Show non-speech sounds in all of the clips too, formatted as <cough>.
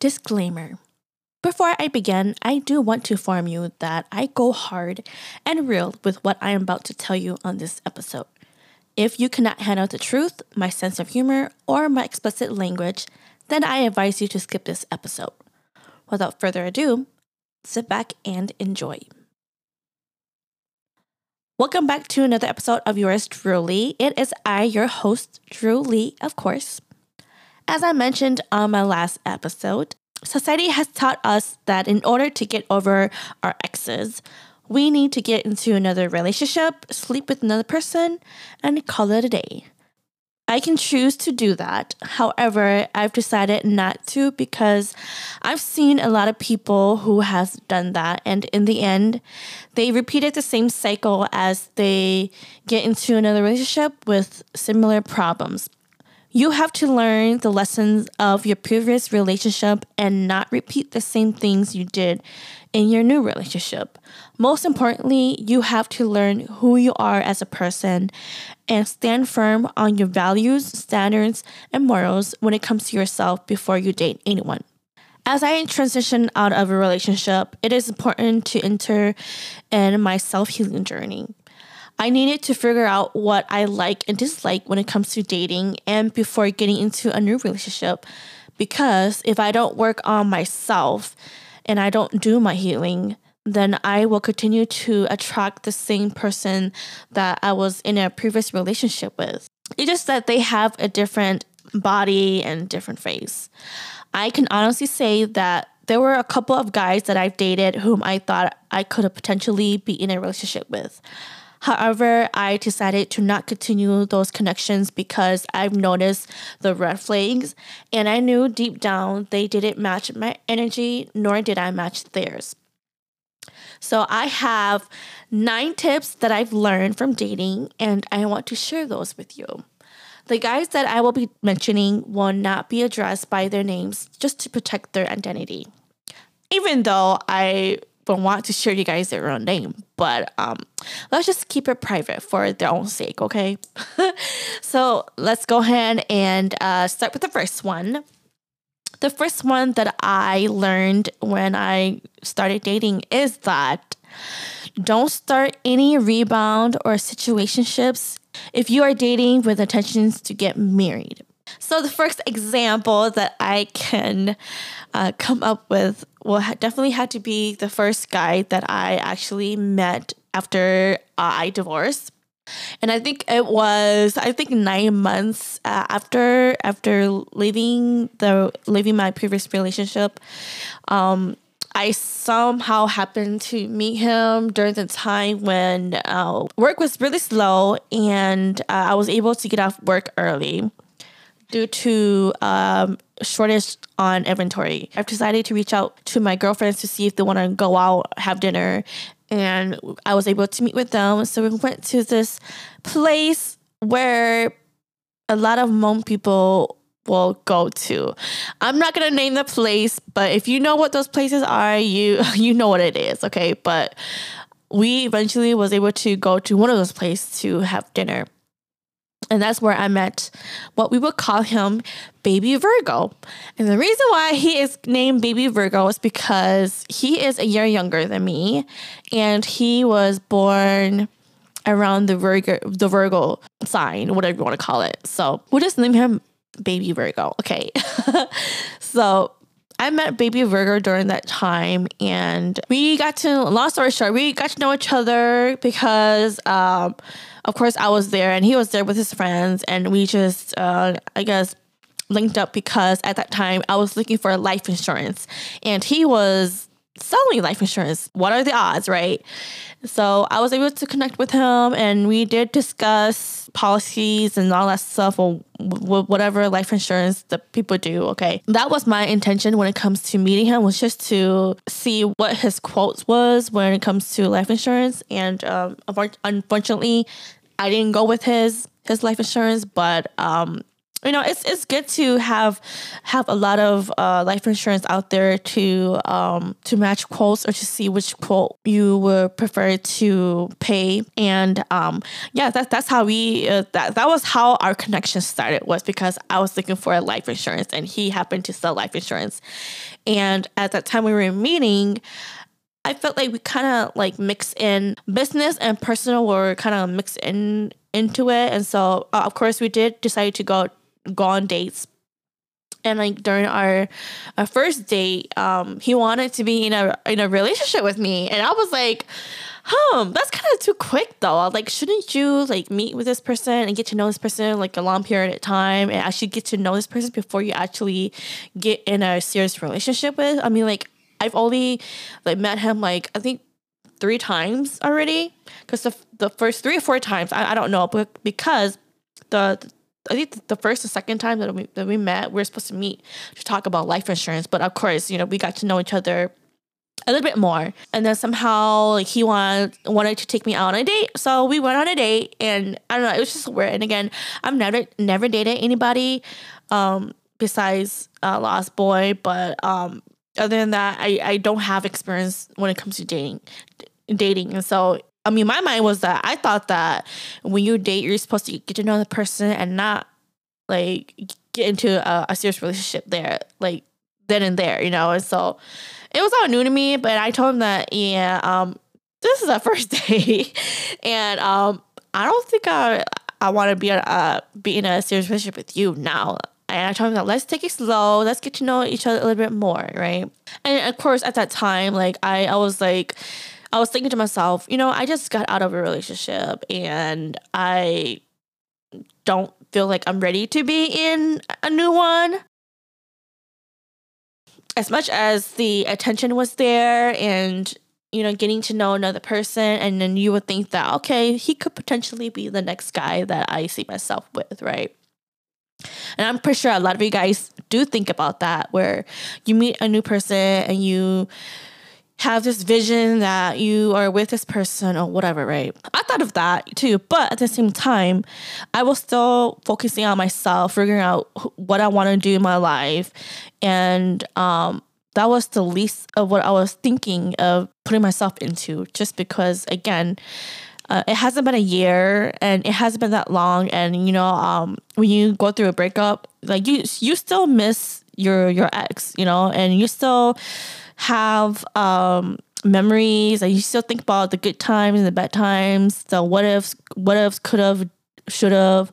Disclaimer Before I begin, I do want to inform you that I go hard and real with what I am about to tell you on this episode. If you cannot handle the truth, my sense of humor, or my explicit language, then I advise you to skip this episode. Without further ado, sit back and enjoy. Welcome back to another episode of yours truly. It is I, your host, Drew Lee, of course. As I mentioned on my last episode, society has taught us that in order to get over our exes, we need to get into another relationship, sleep with another person, and call it a day. I can choose to do that. However, I've decided not to because I've seen a lot of people who has done that and in the end they repeated the same cycle as they get into another relationship with similar problems. You have to learn the lessons of your previous relationship and not repeat the same things you did in your new relationship. Most importantly, you have to learn who you are as a person and stand firm on your values, standards, and morals when it comes to yourself before you date anyone. As I transition out of a relationship, it is important to enter in my self healing journey. I needed to figure out what I like and dislike when it comes to dating and before getting into a new relationship. Because if I don't work on myself and I don't do my healing, then I will continue to attract the same person that I was in a previous relationship with. It's just that they have a different body and different face. I can honestly say that there were a couple of guys that I've dated whom I thought I could have potentially be in a relationship with. However, I decided to not continue those connections because I've noticed the red flags and I knew deep down they didn't match my energy nor did I match theirs. So I have nine tips that I've learned from dating and I want to share those with you. The guys that I will be mentioning will not be addressed by their names just to protect their identity. Even though I want to share you guys their own name. But um, let's just keep it private for their own sake, okay? <laughs> so let's go ahead and uh, start with the first one. The first one that I learned when I started dating is that don't start any rebound or situationships if you are dating with intentions to get married. So, the first example that I can uh, come up with will definitely had to be the first guy that I actually met after uh, I divorced. And I think it was I think nine months uh, after after leaving the leaving my previous relationship, um, I somehow happened to meet him during the time when uh, work was really slow and uh, I was able to get off work early due to um, shortage on inventory. I've decided to reach out to my girlfriends to see if they want to go out, have dinner, and I was able to meet with them. So we went to this place where a lot of Hmong people will go to. I'm not gonna name the place, but if you know what those places are, you <laughs> you know what it is, okay? But we eventually was able to go to one of those places to have dinner. And that's where I met what we would call him Baby Virgo. And the reason why he is named Baby Virgo is because he is a year younger than me and he was born around the Virgo the Virgo sign, whatever you want to call it. So we'll just name him Baby Virgo. Okay. <laughs> so I met Baby Virgo during that time, and we got to. Long story short, we got to know each other because um, of course, I was there and he was there with his friends, and we just, uh, I guess, linked up because at that time I was looking for life insurance, and he was selling life insurance. What are the odds, right? So I was able to connect with him, and we did discuss policies and all that stuff, or whatever life insurance that people do. Okay, that was my intention when it comes to meeting him was just to see what his quotes was when it comes to life insurance, and um, unfortunately, I didn't go with his his life insurance, but um, you know it's it's good to have have a lot of uh, life insurance out there to um to match quotes or to see which quote you would prefer to pay. And um yeah that, that's how we uh, that, that was how our connection started was because I was looking for a life insurance and he happened to sell life insurance. And at that time we were meeting I felt like we kind of like mix in business and personal were kind of mixed in into it. And so uh, of course we did decide to go go on dates. And like during our, our first date um he wanted to be in a in a relationship with me. And i was like hmm that's kind of too quick though. Like shouldn't you like meet with this person and get to know this person like a long period of time? And actually get to know this person before you actually get in a serious relationship with? I mean like i've only like met him like i think three times already. Because the, the first three or four times I, I don't know but because the I think the first and second time that we that we met, we were supposed to meet to talk about life insurance. But of course, you know, we got to know each other a little bit more. And then somehow like he wanted wanted to take me out on a date. So we went on a date and I don't know, it was just weird. And again, I've never never dated anybody um besides uh, Lost Boy, but um other than that, I, I don't have experience when it comes to dating dating. And so I mean, my mind was that I thought that when you date, you're supposed to get to know the person and not like get into a, a serious relationship there, like then and there, you know. And so it was all new to me, but I told him that yeah, um, this is our <laughs> first date, and um, I don't think I I want to be a uh, be in a serious relationship with you now. And I told him that let's take it slow, let's get to know each other a little bit more, right? And of course, at that time, like I I was like I was thinking to myself, you know, I just got out of a relationship and I don't feel like I'm ready to be in a new one. As much as the attention was there and, you know, getting to know another person, and then you would think that, okay, he could potentially be the next guy that I see myself with, right? And I'm pretty sure a lot of you guys do think about that, where you meet a new person and you have this vision that you are with this person or whatever, right? I thought of that too, but at the same time, I was still focusing on myself, figuring out what I want to do in my life, and um, that was the least of what I was thinking of putting myself into, just because again. Uh, it hasn't been a year and it hasn't been that long and you know um, when you go through a breakup like you you still miss your your ex you know and you still have um, memories and you still think about the good times and the bad times, the what ifs, what ifs, could have, should have,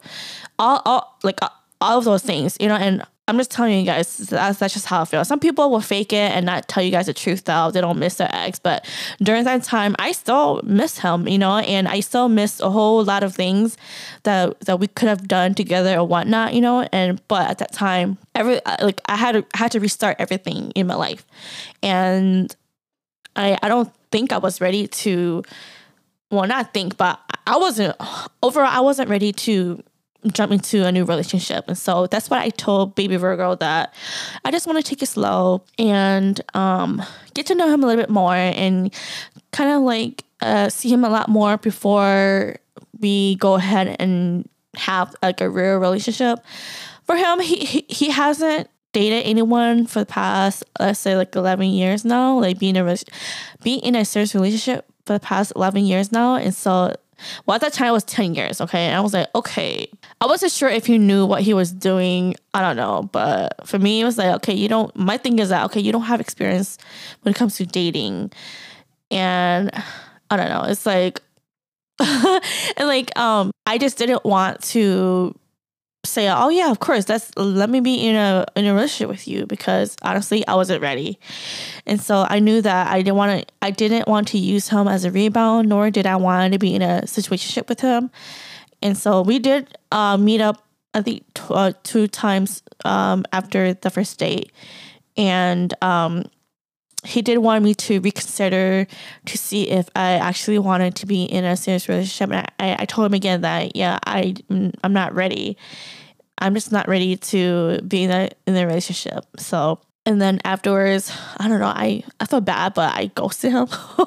all, all like all of those things, you know. And I'm just telling you guys, that's, that's just how I feel. Some people will fake it and not tell you guys the truth though. They don't miss their ex. But during that time, I still miss him, you know, and I still miss a whole lot of things that that we could have done together or whatnot, you know. And but at that time, every uh, like I had to had to restart everything in my life. And I I don't think I was ready to well not think, but I wasn't overall I wasn't ready to jump into a new relationship. And so that's what I told baby Virgo that I just want to take it slow and um, get to know him a little bit more and kind of like uh, see him a lot more before we go ahead and have like a real relationship. For him, he, he, he hasn't dated anyone for the past let's say like 11 years now like being a being in a serious relationship for the past 11 years now and so well, at that time it was 10 years, okay? And I was like, okay. I wasn't sure if he knew what he was doing. I don't know. But for me, it was like, okay, you don't, my thing is that, okay, you don't have experience when it comes to dating. And I don't know. It's like, <laughs> and like, um, I just didn't want to say, "Oh yeah, of course, that's let me be in a in a relationship with you," because honestly, I wasn't ready, and so I knew that I didn't want to. I didn't want to use him as a rebound, nor did I want to be in a situationship with him, and so we did uh, meet up. I think t- uh, two times um, after the first date, and um, he did want me to reconsider to see if I actually wanted to be in a serious relationship. And I, I told him again that yeah, I I'm not ready. I'm just not ready to be in a in a relationship. So and then afterwards, I don't know, I, I felt bad, but I ghosted him. <laughs>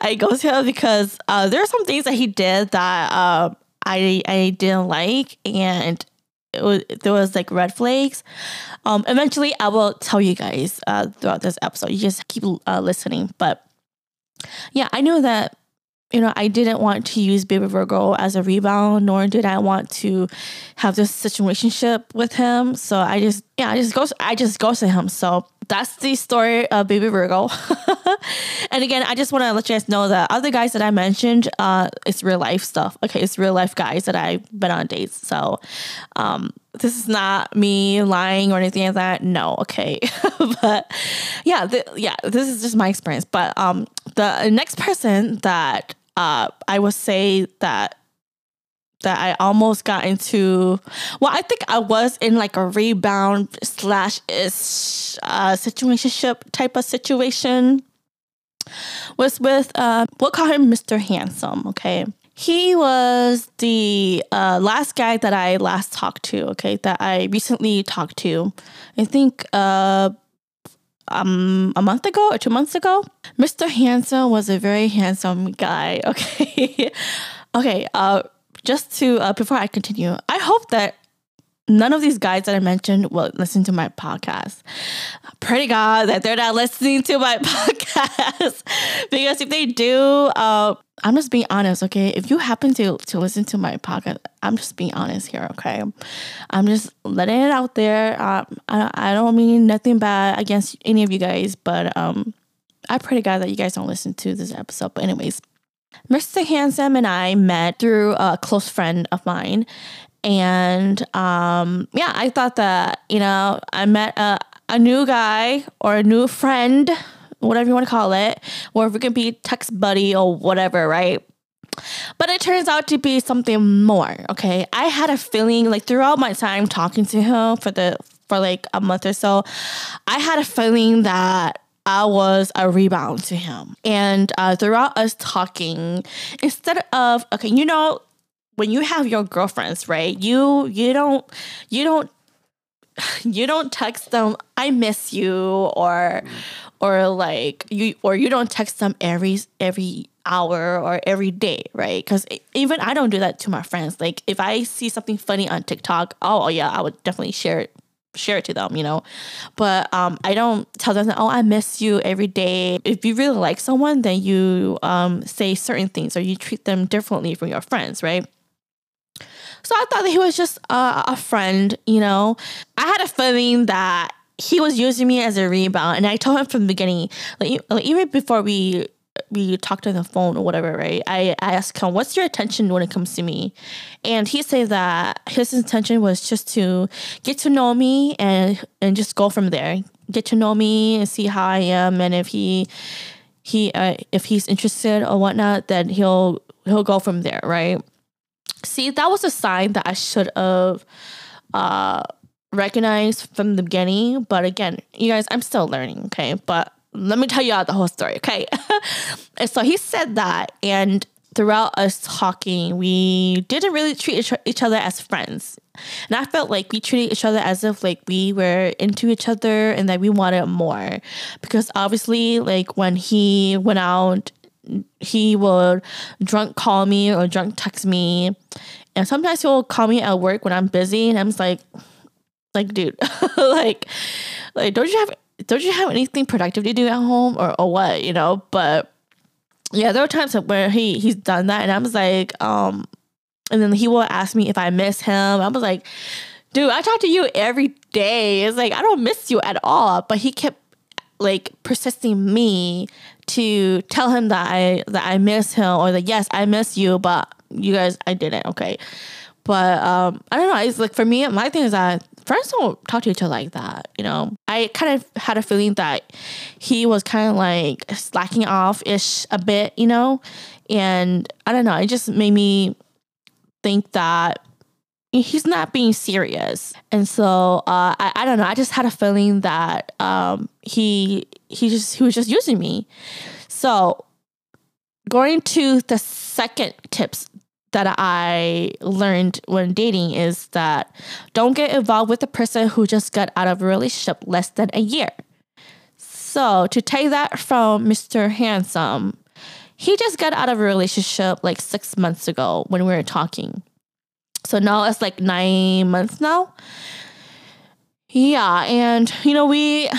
I ghosted him because uh, there are some things that he did that uh, I I didn't like, and was there was like red flags. Um, eventually, I will tell you guys uh, throughout this episode. You just keep uh, listening, but yeah, I knew that you know, I didn't want to use Baby Virgo as a rebound, nor did I want to have this situationship with him. So I just, yeah, I just go, I just ghosted him. So that's the story of Baby Virgo. <laughs> and again, I just want to let you guys know that other guys that I mentioned, uh, it's real life stuff. Okay, it's real life guys that I've been on dates. So, um, this is not me lying or anything like that. No, okay. <laughs> but yeah, the, yeah, this is just my experience. But um, the next person that uh, I would say that that I almost got into. Well, I think I was in like a rebound slash uh, situationship type of situation. Was with uh, we'll call him Mr. Handsome. Okay, he was the uh, last guy that I last talked to. Okay, that I recently talked to. I think uh, um a month ago or two months ago. Mr. Handsome was a very handsome guy. <laughs> Okay, okay. Uh just to uh, before I continue, I hope that none of these guys that I mentioned will listen to my podcast. Pray to God that they're not listening to my <laughs> podcast because if they do, uh, I'm just being honest. Okay, if you happen to to listen to my podcast, I'm just being honest here. Okay, I'm just letting it out there. Um, I I don't mean nothing bad against any of you guys, but um, I pray to God that you guys don't listen to this episode. But anyways. Mr. Handsome and I met through a close friend of mine. And um, yeah, I thought that, you know, I met a, a new guy or a new friend, whatever you want to call it, or if it can be text buddy or whatever, right? But it turns out to be something more. Okay. I had a feeling like throughout my time talking to him for the for like a month or so, I had a feeling that I was a rebound to him. And uh, throughout us talking, instead of okay, you know, when you have your girlfriends, right? You you don't you don't <sighs> you don't text them I miss you or or like you or you don't text them every every hour or every day, right? Because even I don't do that to my friends. Like if I see something funny on TikTok, oh yeah, I would definitely share it share it to them, you know. But um, I don't tell them oh, I miss you every day. If you really like someone, then you um, say certain things or you treat them differently from your friends, right? So I thought that he was just a, a friend, you know. I had a feeling that he was using me as a rebound, and I told him from the beginning, like, like even before we we talked on the phone or whatever, right? I, I asked him, what's your intention when it comes to me? And he said that his intention was just to get to know me and and just go from there. Get to know me and see how I am and if he he uh, if he's interested or whatnot, then he'll he'll go from there, right? See, that was a sign that I should have uh recognized from the beginning. But again, you guys, I'm still learning, okay? But let me tell you all the whole story, okay? <laughs> and so he said that, and throughout us talking, we didn't really treat each other as friends. And I felt like we treated each other as if like we were into each other and that we wanted more. Because obviously, like when he went out, he would drunk call me or drunk text me. And sometimes he'll call me at work when I'm busy and I'm just like, like, dude, <laughs> like, like, don't you have don't you have anything productive to do at home or, or what, you know? But yeah, there were times where he he's done that and I was like, um, and then he will ask me if I miss him. I was like, dude, I talk to you every day. It's like I don't miss you at all. But he kept like persisting me to tell him that I that I miss him or that yes, I miss you, but you guys I didn't, okay. But um I don't know, it's like for me, my thing is that friends don't talk to each other like that, you know. I kind of had a feeling that he was kind of like slacking off ish a bit, you know. And I don't know, it just made me think that he's not being serious. And so uh, I, I don't know, I just had a feeling that um, he he just he was just using me. So going to the second tips that I learned when dating is that don't get involved with a person who just got out of a relationship less than a year. So, to take that from Mr. Handsome, he just got out of a relationship like six months ago when we were talking. So now it's like nine months now. Yeah, and you know we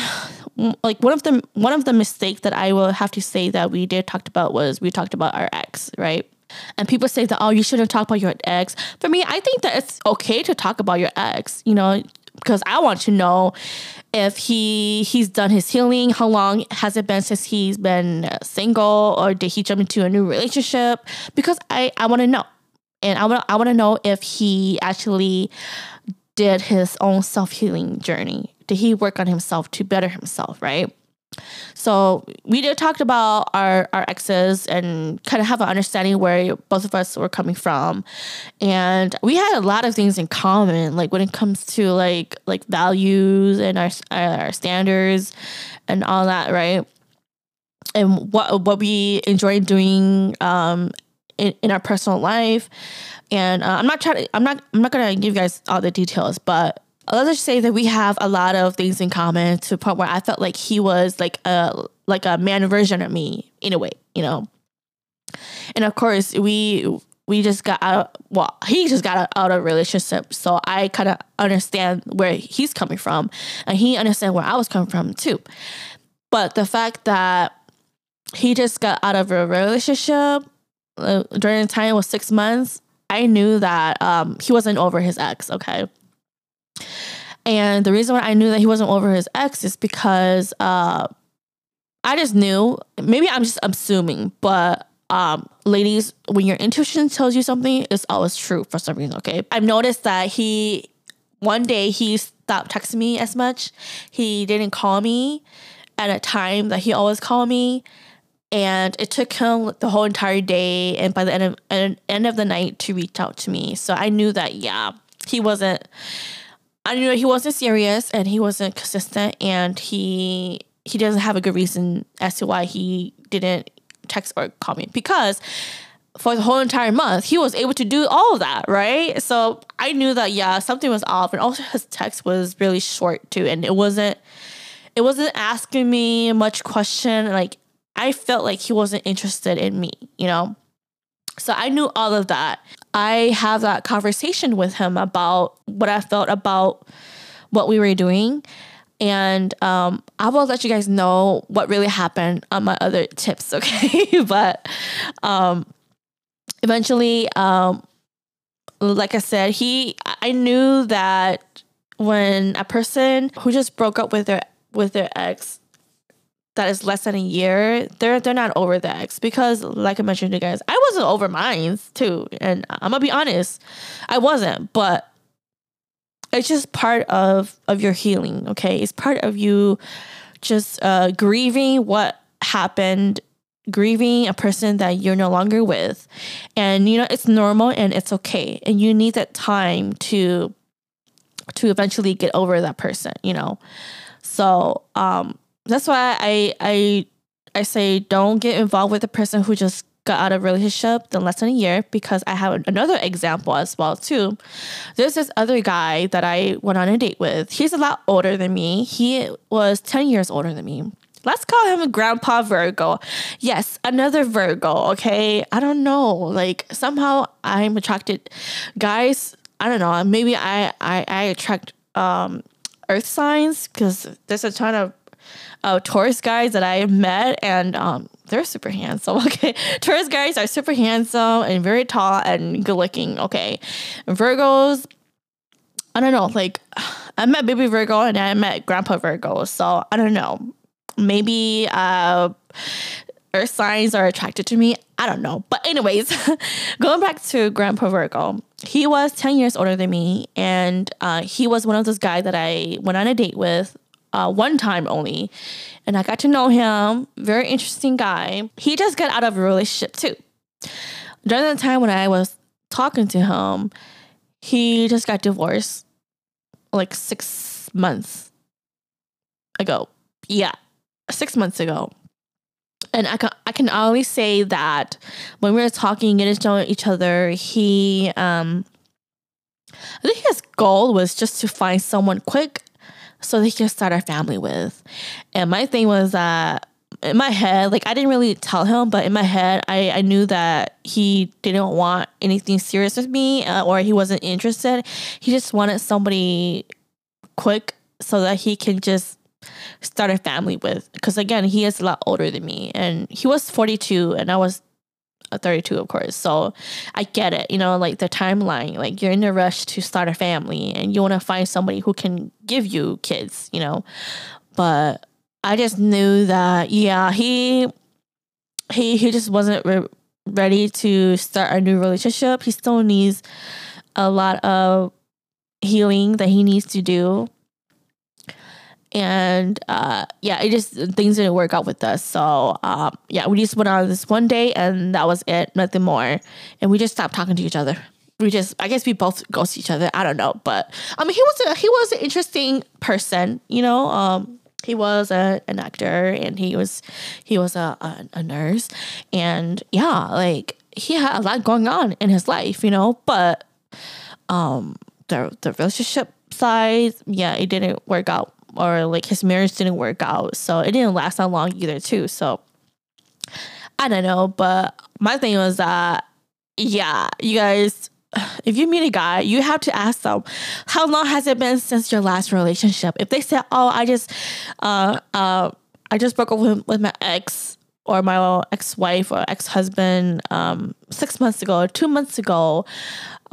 like one of the one of the mistakes that I will have to say that we did talked about was we talked about our ex, right? And people say that oh you shouldn't talk about your ex. For me, I think that it's okay to talk about your ex, you know, because I want to know if he he's done his healing, how long has it been since he's been single or did he jump into a new relationship? Because I I want to know. And I want I want to know if he actually did his own self-healing journey. Did he work on himself to better himself, right? So we did talk about our, our exes and kind of have an understanding where both of us were coming from. And we had a lot of things in common, like when it comes to like like values and our our standards and all that, right? And what what we enjoy doing um in, in our personal life. And uh, I'm not trying to I'm not I'm not gonna give you guys all the details, but let's just say that we have a lot of things in common to the point where I felt like he was like a like a man version of me in a way, you know. And of course, we we just got out. Well, he just got out of relationship, so I kind of understand where he's coming from, and he understand where I was coming from too. But the fact that he just got out of a relationship uh, during the time was six months, I knew that um, he wasn't over his ex. Okay, and the reason why I knew that he wasn't over his ex is because uh, I just knew. Maybe I'm just assuming, but um, ladies, when your intuition tells you something, it's always true for some reason. Okay, I've noticed that he one day he stopped texting me as much. He didn't call me at a time that he always called me. And it took him the whole entire day and by the end of end of the night to reach out to me. So I knew that yeah, he wasn't I knew he wasn't serious and he wasn't consistent and he he doesn't have a good reason as to why he didn't text or call me because for the whole entire month he was able to do all of that right so i knew that yeah something was off and also his text was really short too and it wasn't it wasn't asking me much question like i felt like he wasn't interested in me you know so I knew all of that. I have that conversation with him about what I felt about what we were doing. And um, I will let you guys know what really happened on my other tips, <laughs> okay? but um, eventually, um, like I said, he I knew that when a person who just broke up with their with their ex that is less than a year, they're they're not over the ex because, like I mentioned to you guys, I wasn't over mine too, and I'm gonna be honest, I wasn't, but it's just part of of your healing. Okay, it's part of you just uh, grieving what happened grieving a person that you're no longer with and you know it's normal and it's okay and you need that time to to eventually get over that person you know so um that's why I I I say don't get involved with a person who just got out of relationship in less than a year because I have another example as well too. There's this other guy that I went on a date with. He's a lot older than me. He was 10 years older than me. Let's call him a grandpa Virgo. Yes, another Virgo, okay? I don't know. Like somehow I'm attracted guys, I don't know, maybe I I, I attract um earth signs because there's a ton of uh, Taurus guys that I met, and um, they're super handsome. <laughs> Okay, Taurus guys are super handsome and very tall and good looking. Okay, Virgos, I don't know. Like, <sighs> I met baby Virgo and I met grandpa Virgo, so I don't know. Maybe uh, earth signs are attracted to me. I don't know. But anyways, <laughs> going back to Grandpa Virgo, he was 10 years older than me. And uh, he was one of those guys that I went on a date with uh, one time only. And I got to know him. Very interesting guy. He just got out of a relationship too. During the time when I was talking to him, he just got divorced like six months ago. Yeah, six months ago. And I can, I can only say that when we were talking, getting to know each other, he, um, I think his goal was just to find someone quick so they can start a family with. And my thing was that in my head, like I didn't really tell him, but in my head, I, I knew that he didn't want anything serious with me uh, or he wasn't interested. He just wanted somebody quick so that he can just start a family with. Because again, he is a lot older than me and he was 42 and I was 32, of course. So I get it, you know, like the timeline, like you're in a rush to start a family and you want to find somebody who can give you kids, you know. But I just knew that, yeah, he he he just wasn't re- ready to start a new relationship. He still needs a lot of healing that he needs to do and uh, yeah, it just things didn't work out with us. So um, yeah, we just went on this one day, and that was it, nothing more. And we just stopped talking to each other. We just, I guess, we both ghost each other. I don't know, but I mean, he was a he was an interesting person, you know. Um, he was a, an actor, and he was he was a, a a nurse, and yeah, like he had a lot going on in his life, you know. But um, the the relationship side, yeah, it didn't work out or like his marriage didn't work out. So it didn't last that long either, too. So I don't know. But my thing was that, yeah, you guys, if you meet a guy, you have to ask them, how long has it been since your last relationship? If they say, oh, I just, uh, uh, I just broke up with, with my ex or my ex-wife or ex-husband um, six months ago, two months ago,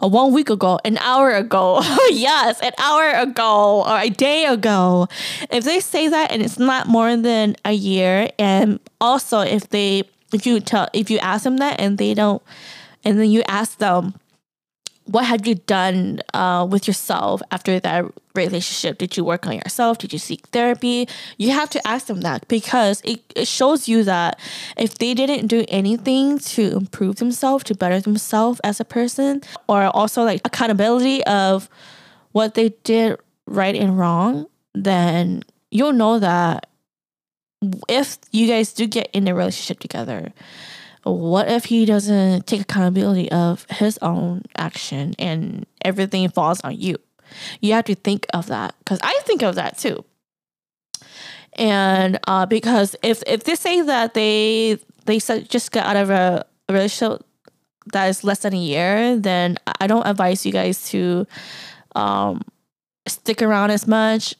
uh, one week ago, an hour ago, <laughs> yes, an hour ago or a day ago. If they say that and it's not more than a year, and also if they if you tell if you ask them that and they don't, and then you ask them what have you done uh, with yourself after that relationship? Did you work on yourself? Did you seek therapy? You have to ask them that because it, it shows you that if they didn't do anything to improve themselves, to better themselves as a person, or also like accountability of what they did right and wrong, then you'll know that if you guys do get in a relationship together, what if he doesn't take accountability of his own action and everything falls on you? You have to think of that because I think of that too. And uh, because if if they say that they they just got out of a relationship that is less than a year, then I don't advise you guys to um, stick around as much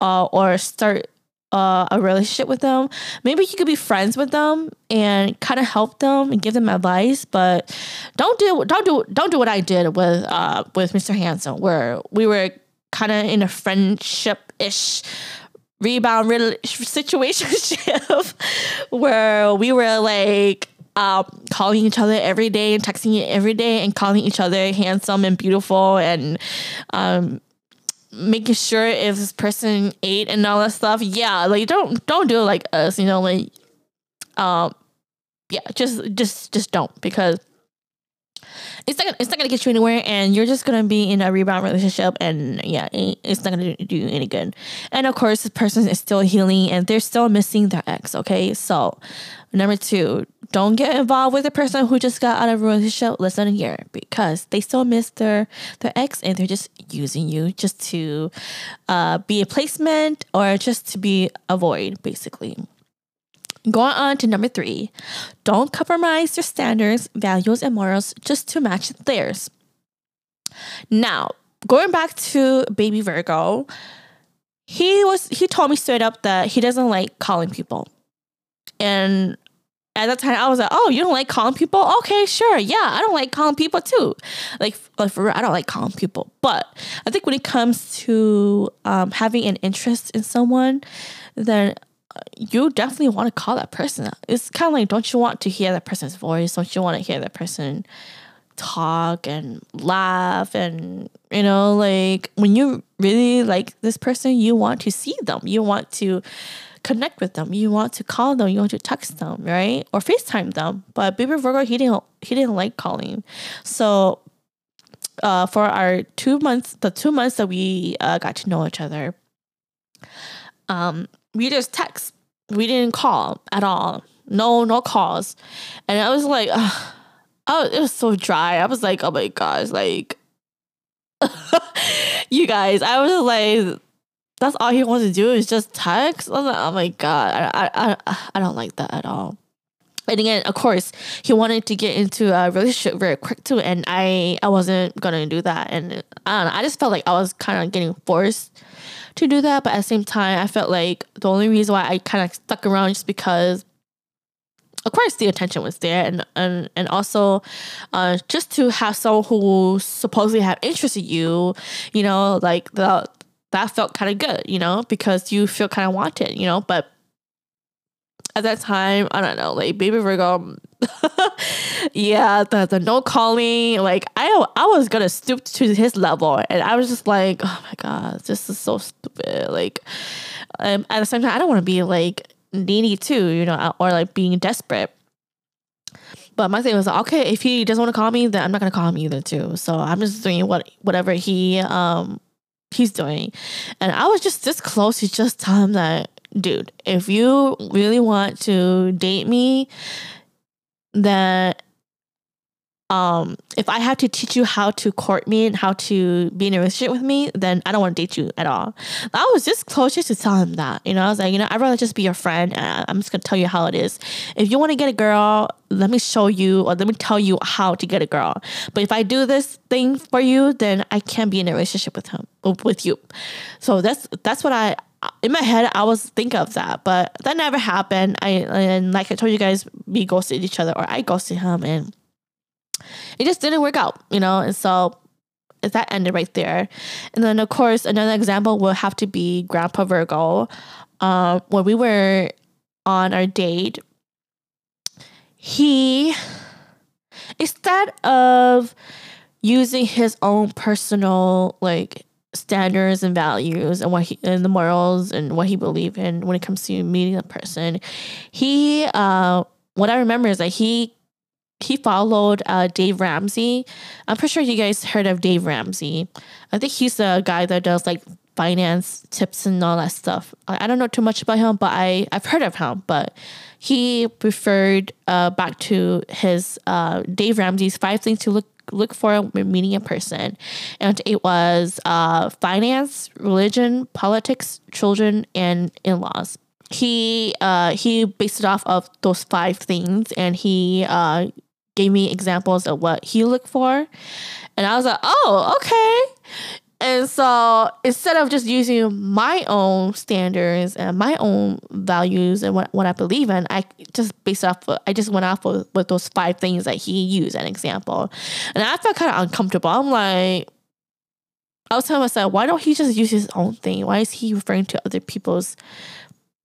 uh, or start uh, a relationship with them, maybe you could be friends with them and kind of help them and give them advice. But don't do don't do don't do what I did with uh, with Mr. Handsome, where we were kind of in a friendship ish rebound situation <laughs> where we were like um, calling each other every day and texting every day and calling each other handsome and beautiful and um, making sure if this person ate and all that stuff. Yeah, like don't don't do it like us, you know, like um yeah, just just just don't because it's not gonna, it's not gonna get you anywhere, and you're just gonna be in a rebound relationship, and yeah, it's not gonna do you any good. And of course, this person is still healing, and they're still missing their ex. Okay, so number two, don't get involved with a person who just got out of a relationship less than a year because they still miss their their ex, and they're just using you just to uh, be a placement or just to be a void, basically. Going on to number three, don't compromise your standards, values, and morals just to match theirs. Now, going back to baby Virgo, he was he told me straight up that he doesn't like calling people. And at that time I was like, oh, you don't like calling people? Okay, sure. Yeah, I don't like calling people too. Like, like for real, I don't like calling people. But I think when it comes to um, having an interest in someone, then you definitely want to call that person. It's kind of like, don't you want to hear that person's voice? Don't you want to hear that person talk and laugh? And, you know, like when you really like this person, you want to see them. You want to connect with them. You want to call them. You want to text them, right? Or FaceTime them. But Baby Virgo, he didn't, he didn't like calling. So, uh, for our two months, the two months that we uh, got to know each other, um, we just text. We didn't call at all. No, no calls. And I was like, oh, it was so dry. I was like, oh my gosh, like, <laughs> you guys, I was like, that's all he wants to do is just text. I was like, oh my god, I I I, I don't like that at all. And again, of course, he wanted to get into a relationship very quick too, and I I wasn't gonna do that. And I don't know, I just felt like I was kind of getting forced to do that, but at the same time, I felt like the only reason why I kind of stuck around just because of course the attention was there and and, and also uh, just to have someone who supposedly have interest in you you know like the that felt kind of good you know because you feel kind of wanted you know but at that time, I don't know, like baby Virgo, <laughs> yeah, the the no calling, like I I was gonna stoop to his level, and I was just like, oh my god, this is so stupid. Like, um, at the same time, I don't want to be like needy too, you know, or like being desperate. But my thing was okay, if he doesn't want to call me, then I'm not gonna call him either too. So I'm just doing what whatever he um he's doing, and I was just this close to just tell him that dude, if you really want to date me, then um if I have to teach you how to court me and how to be in a relationship with me, then I don't want to date you at all. I was just closer to tell him that. You know, I was like, you know, I'd rather just be your friend and I'm just gonna tell you how it is. If you want to get a girl, let me show you or let me tell you how to get a girl. But if I do this thing for you, then I can't be in a relationship with him with you. So that's that's what I in my head, I was think of that, but that never happened. I and like I told you guys, we ghosted each other, or I ghosted him, and it just didn't work out, you know. And so that ended right there. And then of course, another example will have to be Grandpa Virgo. Um, when we were on our date, he instead of using his own personal like standards and values and what he and the morals and what he believed in when it comes to meeting a person. He uh what I remember is that he he followed uh, Dave Ramsey. I'm pretty sure you guys heard of Dave Ramsey. I think he's the guy that does like finance tips and all that stuff. I, don't know too much about him, but I I've heard of him. But he referred uh, back to his uh, Dave Ramsey's five things to look look for when meeting a person. And it was uh, finance, religion, politics, children, and in laws. He uh, he based it off of those five things, and he uh, gave me examples of what he looked for, and I was like, oh, okay. And so instead of just using my own standards and my own values and what, what I believe in, I just based off, I just went off with, with those five things that he used an example. And I felt kind of uncomfortable. I'm like, I was telling myself, why don't he just use his own thing? Why is he referring to other people's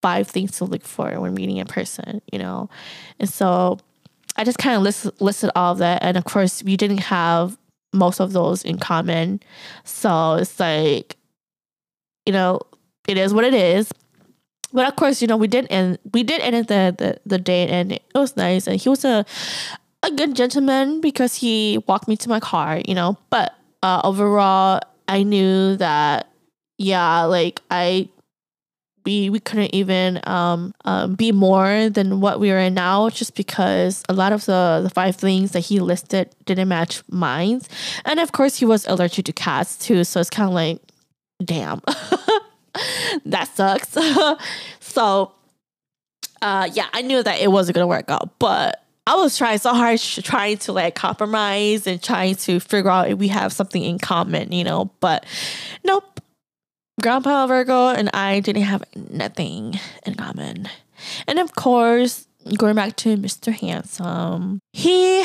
five things to look for when meeting a person, you know? And so I just kind of list, listed all of that. And of course, we didn't have most of those in common. So it's like, you know, it is what it is. But of course, you know, we did end we did end the, the, the date and it was nice and he was a a good gentleman because he walked me to my car, you know. But uh, overall I knew that yeah, like I we we couldn't even um, um, be more than what we are in now just because a lot of the, the five things that he listed didn't match mine and of course he was allergic to cats too so it's kind of like damn <laughs> that sucks <laughs> so uh, yeah i knew that it wasn't gonna work out but I was trying so hard, trying to like compromise and trying to figure out if we have something in common, you know. But nope, Grandpa Virgo and I didn't have nothing in common. And of course, going back to Mr. Handsome, he,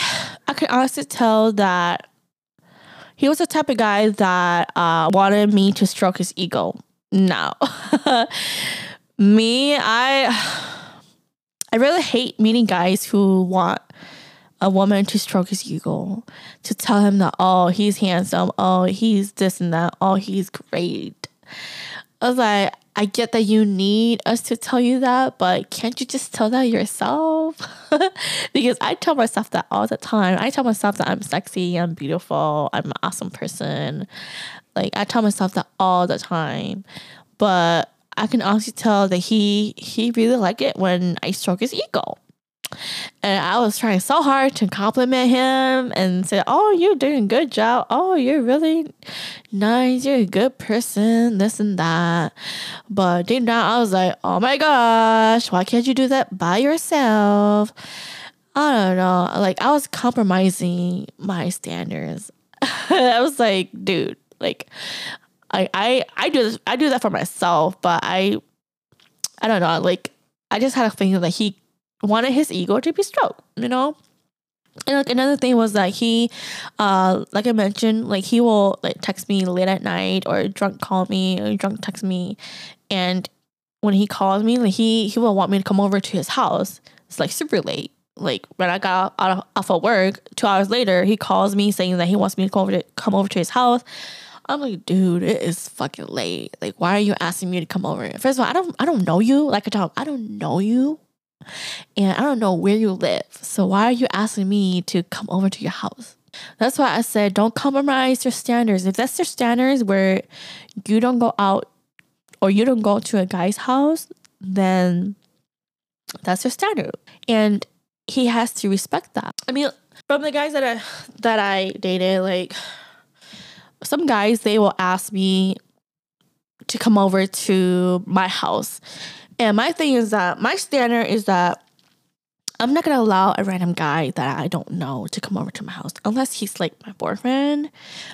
I can honestly tell that he was the type of guy that uh, wanted me to stroke his ego. No. <laughs> me, I, I really hate meeting guys who want a woman to stroke his ego, to tell him that, oh, he's handsome, oh, he's this and that, oh, he's great. I was like, I get that you need us to tell you that, but can't you just tell that yourself? <laughs> because I tell myself that all the time. I tell myself that I'm sexy, I'm beautiful, I'm an awesome person. Like I tell myself that all the time. But I can also tell that he he really like it when I stroke his ego. And I was trying so hard to compliment him and say, Oh, you're doing a good job. Oh, you're really nice. You're a good person. This and that. But deep down, I was like, Oh my gosh, why can't you do that by yourself? I don't know. Like, I was compromising my standards. <laughs> I was like, dude, like, I, I, I do this, I do that for myself, but I, I don't know. Like, I just had a feeling that he wanted his ego to be stroked, you know? And like another thing was that he, uh, like I mentioned, like he will like text me late at night or drunk call me or drunk text me, and when he calls me, like he he will want me to come over to his house. It's like super late. Like when I got out of, off of work, two hours later, he calls me saying that he wants me to come over to come over to his house. I'm like, dude, it is fucking late. Like, why are you asking me to come over? First of all, I don't I don't know you. Like I tell I don't know you and I don't know where you live. So why are you asking me to come over to your house? That's why I said don't compromise your standards. If that's your standards where you don't go out or you don't go to a guy's house, then that's your standard. And he has to respect that. I mean, from the guys that I that I dated, like some guys they will ask me to come over to my house and my thing is that my standard is that I'm not gonna allow a random guy that I don't know to come over to my house unless he's like my boyfriend,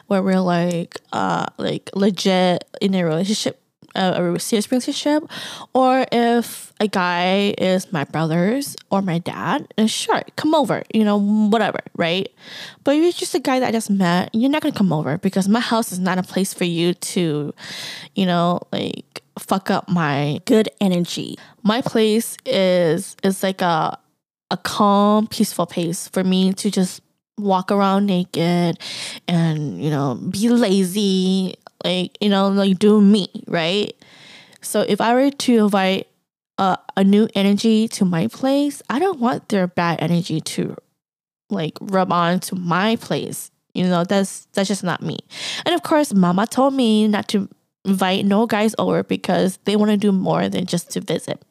where we're like uh like legit in a relationship, uh, a serious relationship, or if a guy is my brother's or my dad, and sure, come over, you know, whatever, right? But if you're just a guy that I just met, you're not gonna come over because my house is not a place for you to, you know, like fuck up my good energy. My place is is like a a calm, peaceful place for me to just walk around naked and, you know, be lazy, like, you know, like do me, right? So if I were to invite a, a new energy to my place, I don't want their bad energy to like rub on to my place. You know, that's that's just not me. And of course, mama told me not to invite no guys over because they want to do more than just to visit.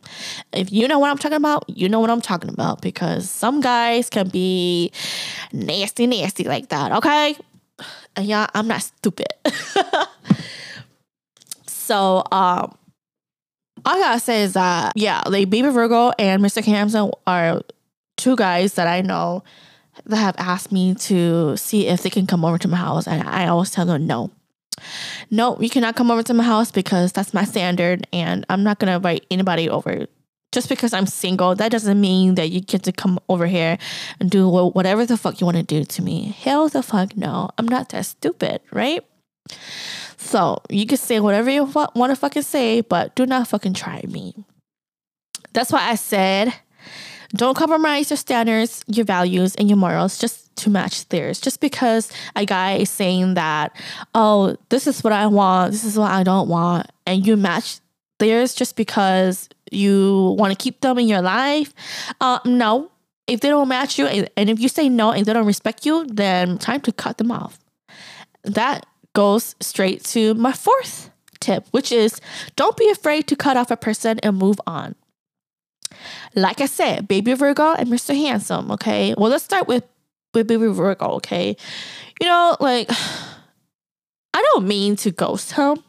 If you know what I'm talking about, you know what I'm talking about because some guys can be nasty, nasty like that, okay? And yeah, I'm not stupid. <laughs> so, um, all I gotta say is that, yeah, like Baby Virgo and Mr. Handsome are two guys that I know that have asked me to see if they can come over to my house, and I always tell them no no, you cannot come over to my house because that's my standard and I'm not to invite anybody over. Just because I'm single, that doesn't mean that you get to come over here and do whatever the fuck you want to do to me. Hell the fuck no. I'm not that stupid, right? So you can say whatever you want to fucking say, but do not fucking try me. That's why I said don't compromise your standards, your values, and your morals just to match theirs. Just because a guy is saying that, oh, this is what I want, this is what I don't want, and you match theirs just because you want to keep them in your life. Uh, no, if they don't match you, and if you say no and they don't respect you, then time to cut them off. That goes straight to my fourth tip, which is don't be afraid to cut off a person and move on. Like I said, Baby Virgo and Mr. Handsome, okay? Well, let's start with, with Baby Virgo, okay? You know, like, <sighs> I don't mean to ghost him,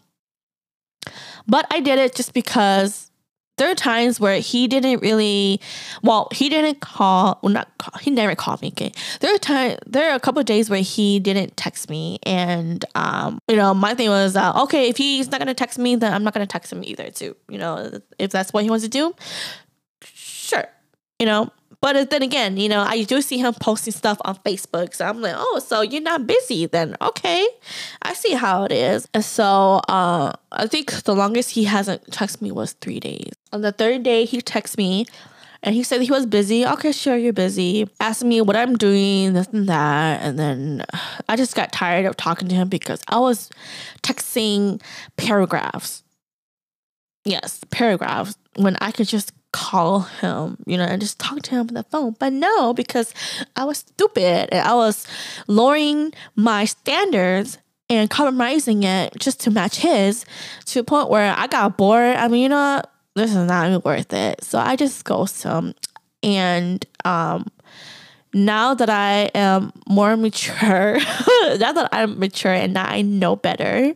but I did it just because there are times where he didn't really well he didn't call well not call, he never called me okay there are time there are a couple days where he didn't text me and um you know my thing was uh, okay if he's not gonna text me then i'm not gonna text him either too you know if that's what he wants to do sure, you know. But then again, you know, I do see him posting stuff on Facebook. So I'm like, oh, so you're not busy then. Okay. I see how it is. And so uh, I think the longest he hasn't texted me was three days. On the third day, he texted me and he said he was busy. Okay, sure, you're busy. Asking me what I'm doing, this and that. And then I just got tired of talking to him because I was texting paragraphs. Yes, paragraphs when I could just call him, you know, and just talk to him on the phone. But no, because I was stupid and I was lowering my standards and compromising it just to match his to a point where I got bored. I mean, you know, this is not even worth it. So I just ghost him. And um, now that I am more mature, <laughs> now that I'm mature and now I know better,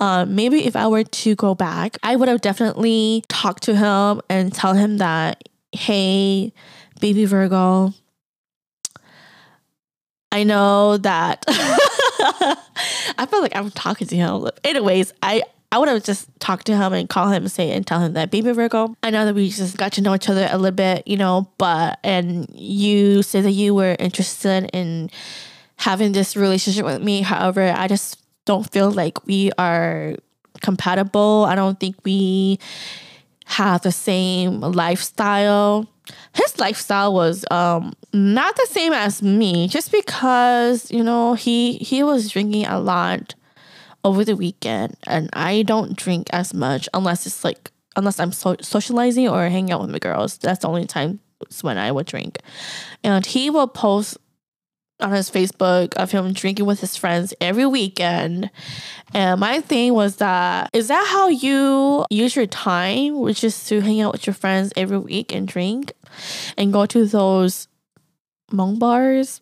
um, maybe if I were to go back, I would have definitely talked to him and tell him that, hey, baby Virgo, I know that <laughs> I feel like I'm talking to him. Anyways, I I would have just talked to him and call him and say and tell him that baby Virgo. I know that we just got to know each other a little bit, you know, but and you said that you were interested in having this relationship with me. However, I just don't feel like we are compatible. I don't think we have the same lifestyle. His lifestyle was um not the same as me just because, you know, he he was drinking a lot over the weekend and I don't drink as much unless it's like unless I'm so- socializing or hanging out with my girls. That's the only time when I would drink. And he will post on his Facebook of him drinking with his friends every weekend. And my thing was that is that how you use your time, which is to hang out with your friends every week and drink and go to those Hmong bars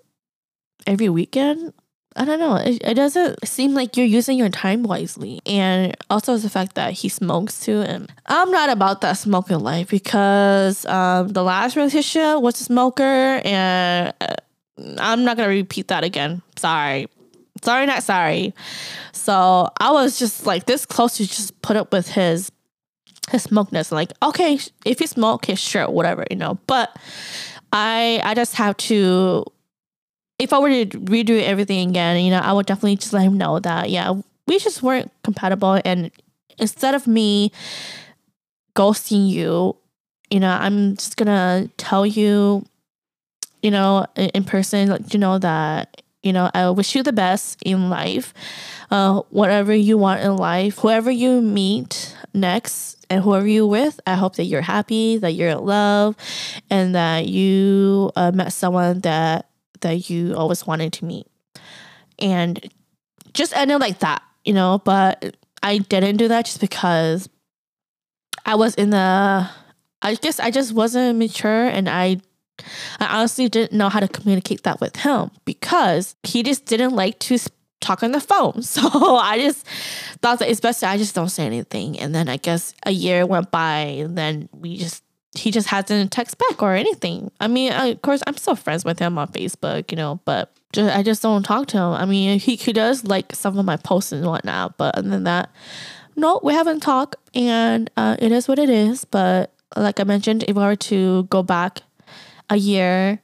every weekend? I don't know. It, it doesn't seem like you're using your time wisely. And also the fact that he smokes too. And I'm not about that smoking life because um, the last relationship was a smoker and uh, I'm not to repeat that again. Sorry. Sorry, not sorry. So I was just like this close to just put up with his his smokeness. Like, okay, if you smoke, okay, sure, whatever, you know. But I I just have to if I were to redo everything again, you know, I would definitely just let him know that, yeah, we just weren't compatible. And instead of me ghosting you, you know, I'm just gonna tell you, you know, in person, let you know that, you know, I wish you the best in life. Uh, whatever you want in life, whoever you meet next and whoever you're with, I hope that you're happy, that you're in love, and that you uh, met someone that that you always wanted to meet. And just ended like that, you know, but I didn't do that just because I was in the I guess I just wasn't mature and I I honestly didn't know how to communicate that with him because he just didn't like to talk on the phone. <laughs> So I just thought that it's best that I just don't say anything. And then I guess a year went by and then we just he just hasn't text back or anything. I mean, of course, I'm still friends with him on Facebook, you know, but just, I just don't talk to him. I mean, he, he does like some of my posts and whatnot, but other than that, no, we haven't talked, and uh, it is what it is. But like I mentioned, if I were to go back a year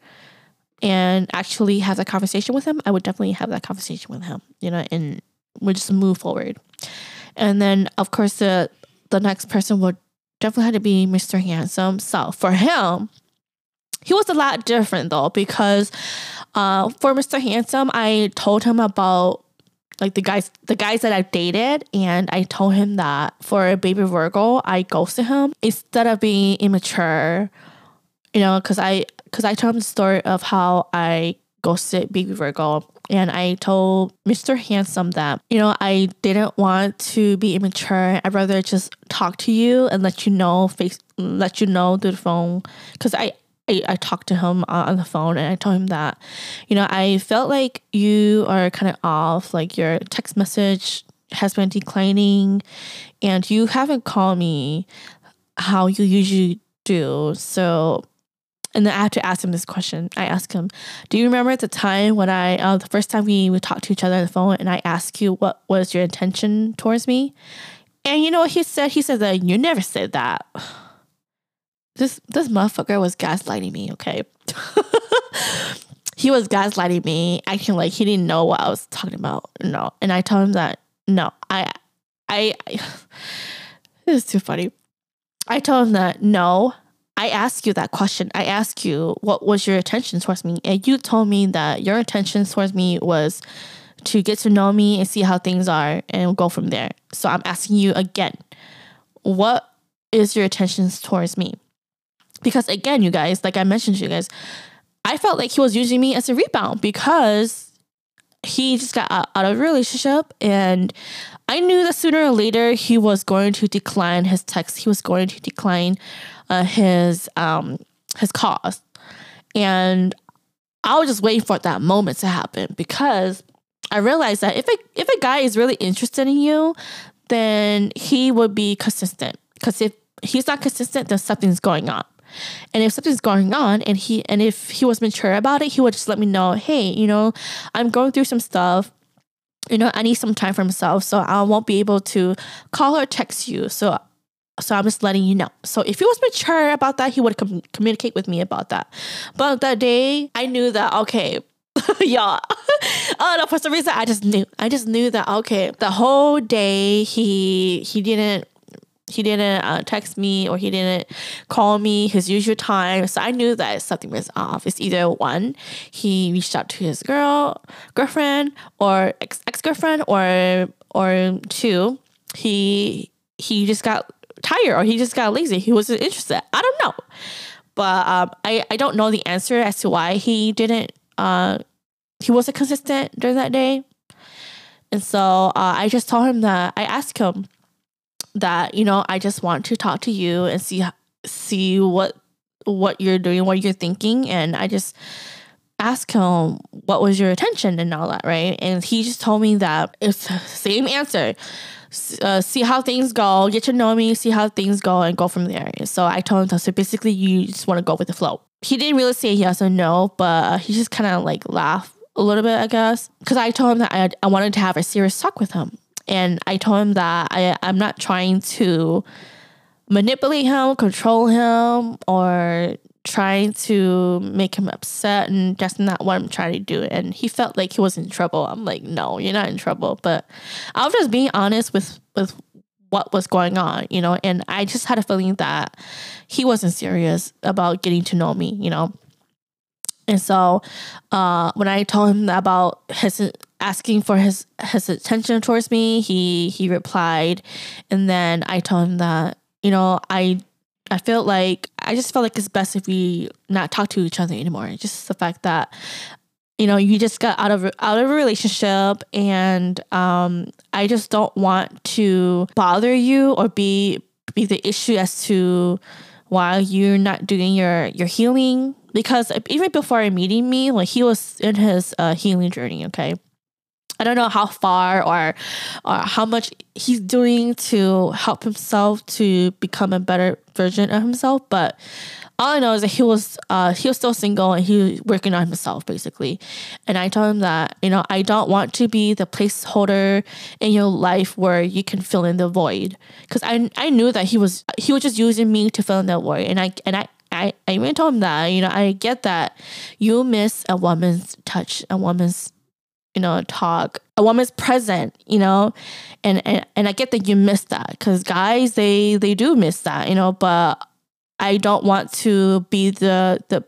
and actually have that conversation with him, I would definitely have that conversation with him, you know, and we'll just move forward. And then, of course, the the next person would definitely had to be Mr. Handsome. So for him, he was a lot different though because uh, for Mr. Handsome, I told him about like the guys the guys that I dated and I told him that for a baby Virgo, I ghosted him instead of being immature, you know, because I because I told him the story of how I ghosted baby Virgo and I told Mr. Handsome that, you know, I didn't want to be immature. I'd rather just talk to you and let you know face let you know through the phone cuz I I, I talked to him on the phone and I told him that, you know, I felt like you are kind of off, like your text message has been declining and you haven't called me how you usually do. So and then I have to ask him this question. I ask him, "Do you remember the time when I, uh, the first time we would talk to each other on the phone, and I asked you what was your intention towards me?" And you know what he said? He said that you never said that. This this motherfucker was gaslighting me. Okay, <laughs> he was gaslighting me, acting like he didn't know what I was talking about. No, and I told him that no, I, I, I <sighs> this is too funny. I told him that no, I asked you that question. I asked you what was your intention towards me, and you told me that your intention towards me was to get to know me and see how things are and go from there. So I'm asking you again, what is your intentions towards me? Because again, you guys, like I mentioned to you guys, I felt like he was using me as a rebound because he just got out of a relationship and I knew that sooner or later he was going to decline his text. He was going to decline uh, his um, his cause. And I was just waiting for that moment to happen because I realized that if a if a guy is really interested in you, then he would be consistent. Because if he's not consistent, then something's going on. And if something's going on and he and if he was mature about it, he would just let me know, hey, you know, I'm going through some stuff. You know, I need some time for myself, so I won't be able to call or text you. So so I'm just letting you know. So if he was mature about that, he would com- communicate with me about that. But that day, I knew that okay, <laughs> y'all. <laughs> oh no, for some reason I just knew. I just knew that okay, the whole day he he didn't he didn't uh, text me or he didn't call me his usual time. So I knew that something was off. It's either one, he reached out to his girl, girlfriend, or ex girlfriend, or or two, he he just got tired or he just got lazy. He wasn't interested. I don't know, but um, I I don't know the answer as to why he didn't. Uh, he wasn't consistent during that day. And so uh, I just told him that I asked him, that you know I just want to talk to you and see see what what you're doing, what you're thinking, and I just ask him what was your attention and all that, right? And he just told me that it's same answer. Uh, see how things go, get to know me, see how things go, and go from there. So I told him. So basically, you just want to go with the flow. He didn't really say yes or no, but he just kind of like laughed a little bit, I guess, because I told him that I, I wanted to have a serious talk with him. And I told him that I, I'm not trying to manipulate him, control him, or trying to make him upset and that's not what I'm trying to do. And he felt like he was in trouble. I'm like, no, you're not in trouble. But I was just being honest with with what was going on, you know, and I just had a feeling that he wasn't serious about getting to know me, you know. And so uh, when I told him about his asking for his his attention towards me, he he replied, and then I told him that you know I I felt like I just felt like it's best if we not talk to each other anymore. Just the fact that you know you just got out of out of a relationship, and um, I just don't want to bother you or be be the issue as to why you're not doing your your healing because even before meeting me, like he was in his uh, healing journey. Okay, I don't know how far or or how much he's doing to help himself to become a better version of himself, but all I know is that he was uh, he was still single and he was working on himself basically. And I told him that you know I don't want to be the placeholder in your life where you can fill in the void because I I knew that he was he was just using me to fill in the void and I and I I, I even told him that, you know, I get that you miss a woman's touch, a woman's, you know, talk, a woman's present, you know, and, and, and I get that you miss that because guys, they, they do miss that, you know, but I don't want to be the, the,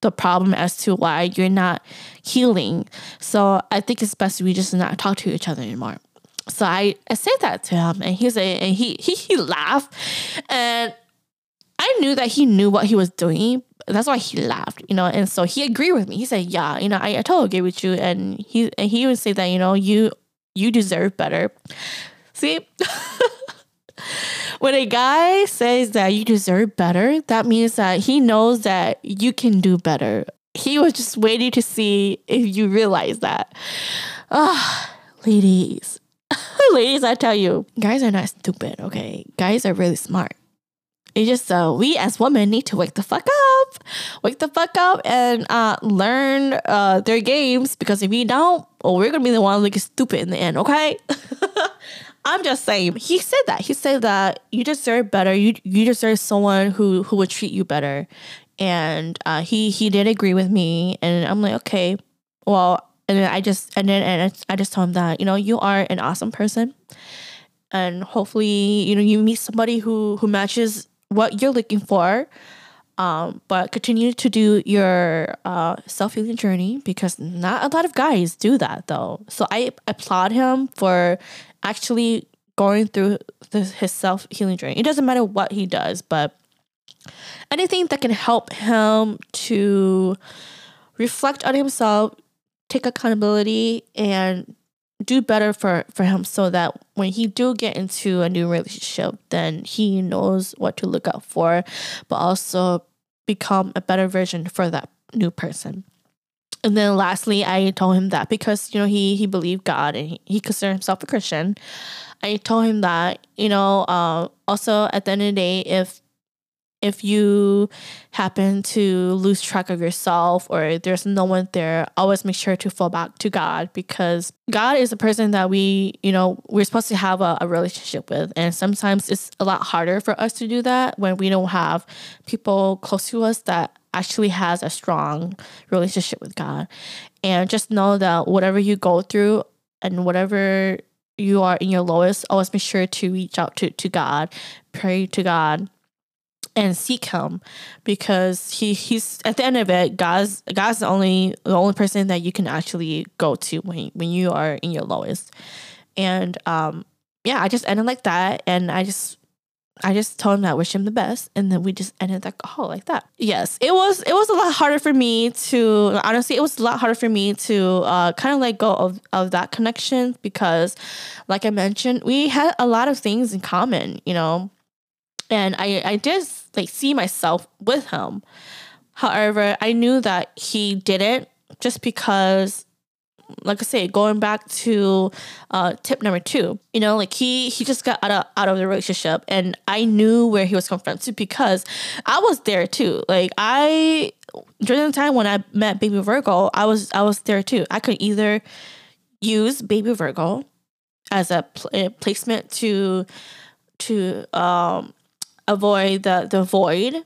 the problem as to why you're not healing. So I think it's best we just not talk to each other anymore. So I, I said that to him and he's a, and he, he, he laughed and I knew that he knew what he was doing. That's why he laughed, you know. And so he agreed with me. He said, "Yeah, you know, I, I totally agree with you." And he and he would say that, you know, you you deserve better. See, <laughs> when a guy says that you deserve better, that means that he knows that you can do better. He was just waiting to see if you realize that. Ah, oh, ladies, <laughs> ladies, I tell you, guys are not stupid. Okay, guys are really smart. It's just uh, we as women need to wake the fuck up, wake the fuck up, and uh, learn uh, their games. Because if we don't, well, we're gonna be the one looking stupid in the end. Okay. <laughs> I'm just saying. He said that. He said that you deserve better. You you deserve someone who who would treat you better. And uh, he he did agree with me, and I'm like, okay, well, and then I just and then and I just told him that you know you are an awesome person, and hopefully you know you meet somebody who who matches what you're looking for. Um, but continue to do your uh, self healing journey because not a lot of guys do that though. So I applaud him for actually going through his self healing journey. It doesn't matter what he does, but anything that can help him to reflect on himself, take accountability, and do better for for him so that when he do get into a new relationship then he knows what to look out for but also become a better version for that new person. And then lastly, I told him that because you know he he believed God and he, he considered himself a Christian. I told him that you know uh, also at the end of the day, if if you happen to lose track of yourself or there's no one there, always make sure to fall back to God because God is a person that we, you know, we're supposed to have a, a, relationship with. And sometimes it's a lot harder for us to do that when we don't have people close to us that actually has a strong relationship with God. And just know that whatever you go through and whatever you are in your lowest, always make sure to reach out to, to God, pray to God and seek him because he he's at the end of it God's God's the only the only person that you can actually go to when when you are in your lowest. And um yeah, I just ended like that and I just I just told him that I wish him the best, and then we just ended that call like that. Yes, it was it was a lot harder for me to honestly it was a lot harder for me to uh, kind of let go of of that connection because, like I mentioned, we had a lot of things in common, you know, and I I did like see myself with him. However, I knew that he didn't just because like I say, going back to uh, tip number two, you know, like he he just got out of out of the relationship, and I knew where he was confronted because I was there too. Like I during the time when I met Baby Virgo, I was I was there too. I could either use Baby Virgo as a, pl- a placement to to um, avoid the the void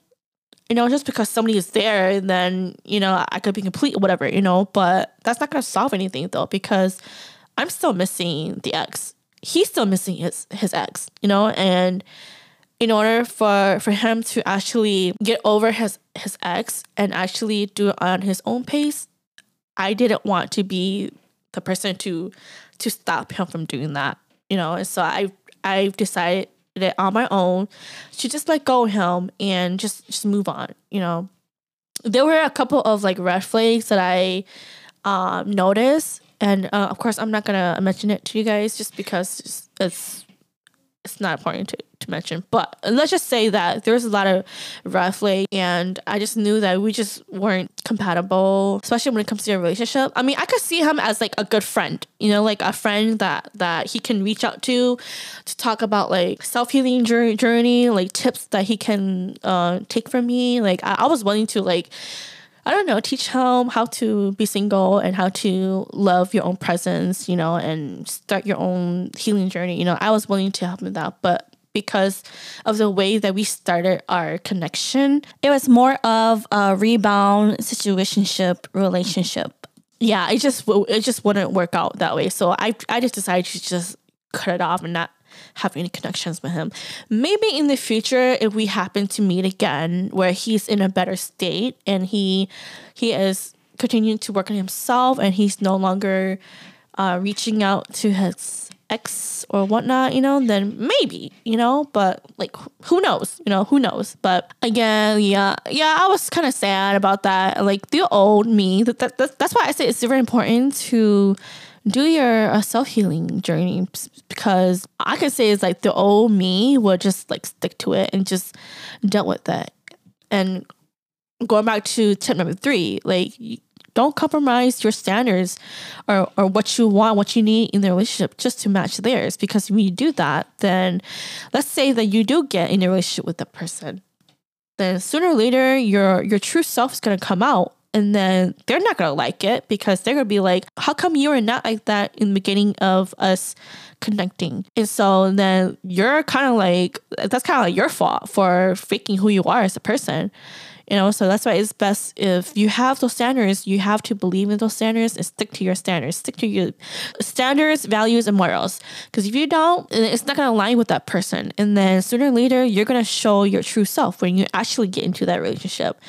you know, just because somebody is there, then you know I could be complete, whatever, you know. But that's not gonna solve anything though, because I'm still missing the ex. He's still missing his his ex, you know, and in order for for him to actually get over his his ex and actually do it on his own pace, I didn't want to be the person to to stop him from doing that, you know. And so I I've decided it on my own to just let go him and just just move on. You know, there were a couple of like red flags that I um, noticed, and uh, of course, I'm not gonna mention it to you guys just because it's, it's not important to, to mention. But let's just say that there was a lot of flag, and I just knew that we just weren't compatible, especially when it comes to a relationship. I mean, I could see him as like a good friend, you know, like a friend that that he can reach out to to talk about like self healing journey, like tips that he can uh, take from me. Like I, I was willing to like I don't know, teach him how to be single and how to love your own presence, you know, and start your own healing journey. You know, I was willing to help him that, but because of the way that we started our connection, it was more of a rebound situationship relationship. Yeah, it just it just wouldn't work out that way. So I I just decided to just cut it off and not have any connections with him. Maybe in the future, if we happen to meet again, where he's in a better state and he he is continuing to work on himself and he's no longer uh, reaching out to his ex or whatnot, you know, then maybe, you know, but like who knows, you know, who knows. But again, yeah, yeah, I was kind of sad about that. Like the old me, that, that, that's why I say it's very important to do your uh, self healing journey because I could say it's like the old me would just like stick to it and just dealt with that. And going back to tip number three, like don't compromise your standards or, or what you want, what you need in the relationship just to match theirs. Because when you do that, then let's say that you do get in a relationship with the person, then sooner or later your your true self is gonna come out and then they're not gonna like it because they're gonna be like, "How come you are not like that in the beginning of us connecting?" And so then you're kind of like, that's kind of like your fault for faking who you are as a person. You know, so that's why it's best if you have those standards, you have to believe in those standards and stick to your standards, stick to your standards, values, and morals. Because if you don't, it's not going to align with that person. And then sooner or later, you're going to show your true self when you actually get into that relationship.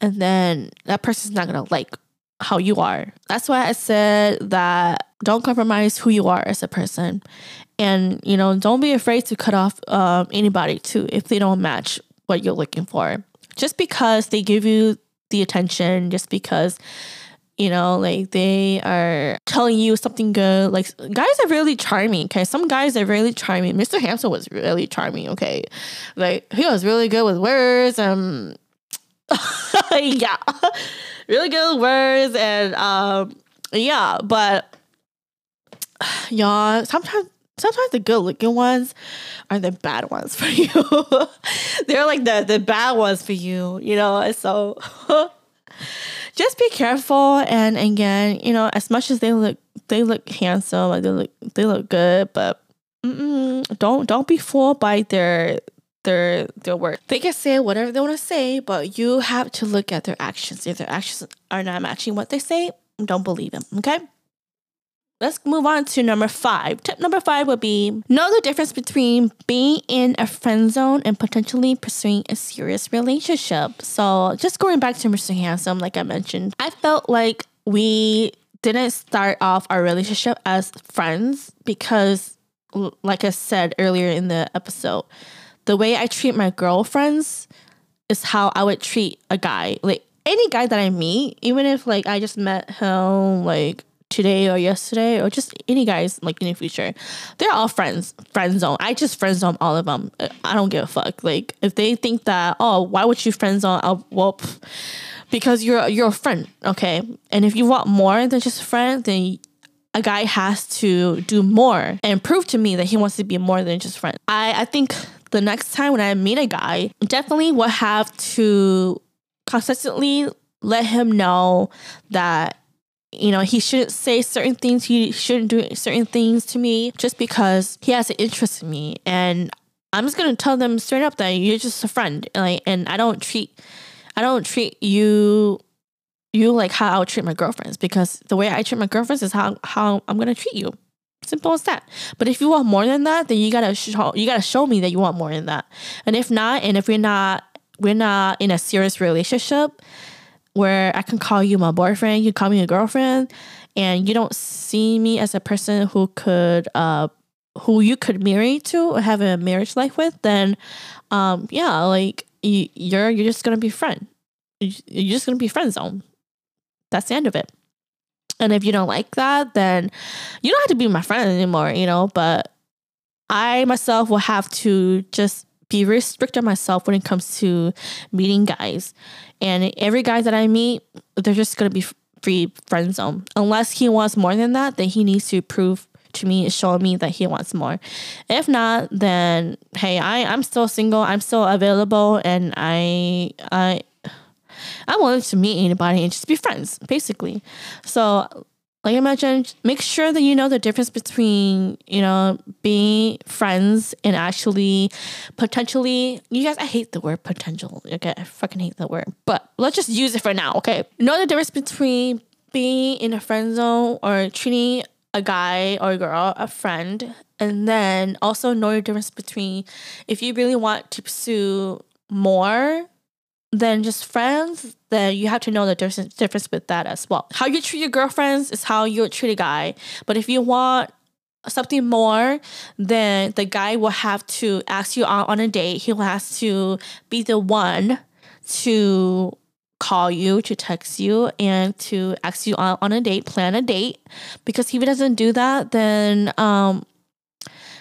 And then that person's not going to like how you are. That's why I said that don't compromise who you are as a person. And, you know, don't be afraid to cut off um, anybody too if they don't match what you're looking for just because they give you the attention, just because you know, like they are telling you something good. Like guys are really charming. Okay, some guys are really charming. Mr. Handsome was really charming. Okay, like he was really good with words. Um, <laughs> yeah, <laughs> really good with words and um, yeah, but <sighs> y'all sometimes sometimes the good looking ones are the bad ones for <laughs> you. They're like the the bad ones for you, you know. So <laughs> just be careful and again, you know, as much as they look they look handsome, like they look they look good, but don't don't be fooled by their their their work. They can say whatever they want to say, but you have to look at their actions. If their actions are not matching what they say, don't believe them. Okay. Let's move on to number five. Tip number five would be know the difference between being in a friend zone and potentially pursuing a serious relationship. So, just going back to Mr. Handsome, like I mentioned, I felt like we didn't start off our relationship as friends because, like I said earlier in the episode, the way I treat my girlfriends is how I would treat a guy. Like any guy that I meet, even if like I just met him like today or yesterday or just any guys like in the future. They're all friends friend zone. I just friend zone all of them uh, i don't give a fuck. Like if they think that oh why would you friend zone? I'll well because you're you're a friend okay? And if you want more than just a friend then a guy has to do more and prove to me that he wants to be more than just friend. I i think the next time when i meet a guy definitely will have to consistently let him know that you know, he shouldn't say certain things, he shouldn't do certain things to me just because he has an interest in me. And I'm just gonna tell them straight up that you're just a friend. Like and I don't treat I don't treat you you like how I would treat my girlfriends because the way I treat my girlfriends is how how I'm gonna treat you. Simple as that. But if you want more than that, then you gotta show you gotta show me that you want more than that. And if not, and if we're not we're not in a serious relationship, where I can call you my boyfriend, you call me a girlfriend, and you don't see me as a person who could uh who you could marry to or have a marriage life with, then um yeah, like you, you're you're just gonna be friend. You're just gonna be friend zone. That's the end of it. And if you don't like that, then you don't have to be my friend anymore, you know. But I myself will have to just be very strict on myself when it comes to meeting guys. And every guy that I meet, they're just gonna be free friend zone. Unless he wants more than that, then he needs to prove to me, show me that he wants more. If not, then hey, I I'm still single. I'm still available, and I I I'm willing to meet anybody and just be friends, basically. So like I mentioned, make sure that you know the difference between, you know, being friends and actually potentially, you guys, I hate the word potential. Okay, I fucking hate the word, but let's just use it for now, okay? Know the difference between being in a friend zone or treating a guy or a girl a friend, and then also know the difference between if you really want to pursue more than just friends, then you have to know the difference with that as well. How you treat your girlfriends is how you treat a guy. But if you want something more, then the guy will have to ask you out on a date. He will have to be the one to call you, to text you, and to ask you out on a date, plan a date. Because if he doesn't do that, then um,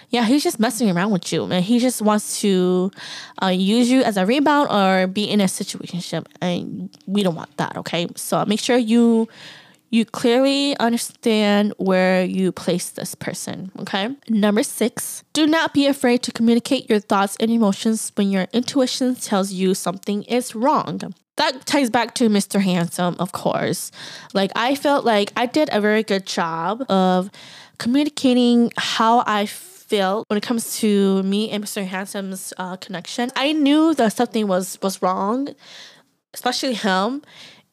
yeah, he's just messing around with you, and he just wants to uh, use you as a rebound or be in a situationship, and we don't want that. Okay, so make sure you you clearly understand where you place this person. Okay. Number six, do not be afraid to communicate your thoughts and emotions when your intuition tells you something is wrong. That ties back to Mr. Handsome, of course. Like, I felt like I did a very good job of communicating how I feel when it comes to me and Mr. Handsome's uh, connection. I knew that something was was wrong, especially him,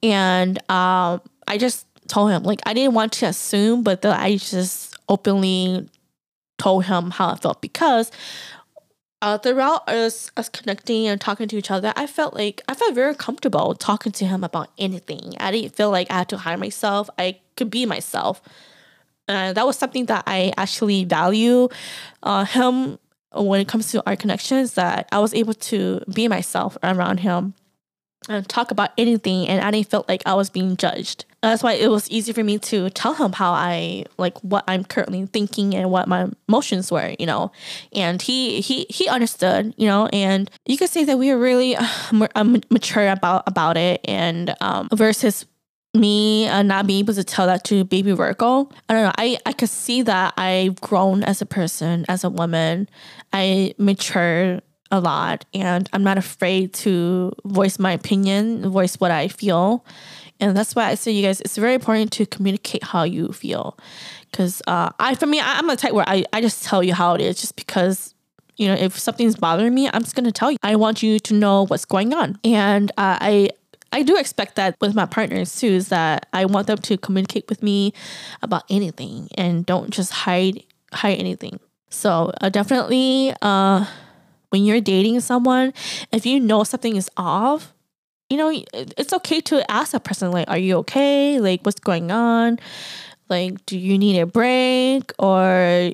and um, I just told him like I didn't want to assume, but that I just openly told him how I felt because uh, throughout us us connecting and talking to each other, I felt like I felt very comfortable talking to him about anything. I didn't feel like I had to hide myself. I could be myself. And uh, that was something that I actually value uh, him when it comes to our connections, that I was able to be myself around him. and talk about anything and I didn't feel like I was being judged. That's why it was easy for me to tell him how I like what I'm currently thinking and what my emotions were, you know. And he he he understood, you know, and you could say that we were really uh, mature about about it and um versus me uh, not being able to tell that to baby Virgo. I don't know. I, I could see that I've grown as a person, as a woman. I matured a lot and I'm not afraid to voice my opinion, voice what I feel. And that's why I say, you guys, it's very important to communicate how you feel. Because uh, I, for me, I, I'm a type where I, I just tell you how it is just because you know, if something's bothering me, I'm just gonna tell you. I want you to know what's going on, and uh, I I do expect that with my partners too, is that I want them to communicate with me about anything and don't just hide hide anything. So uh, definitely, uh, when you're dating someone, if you know something is off, you know it's okay to ask that person like, "Are you okay? Like, what's going on? Like, do you need a break?" Or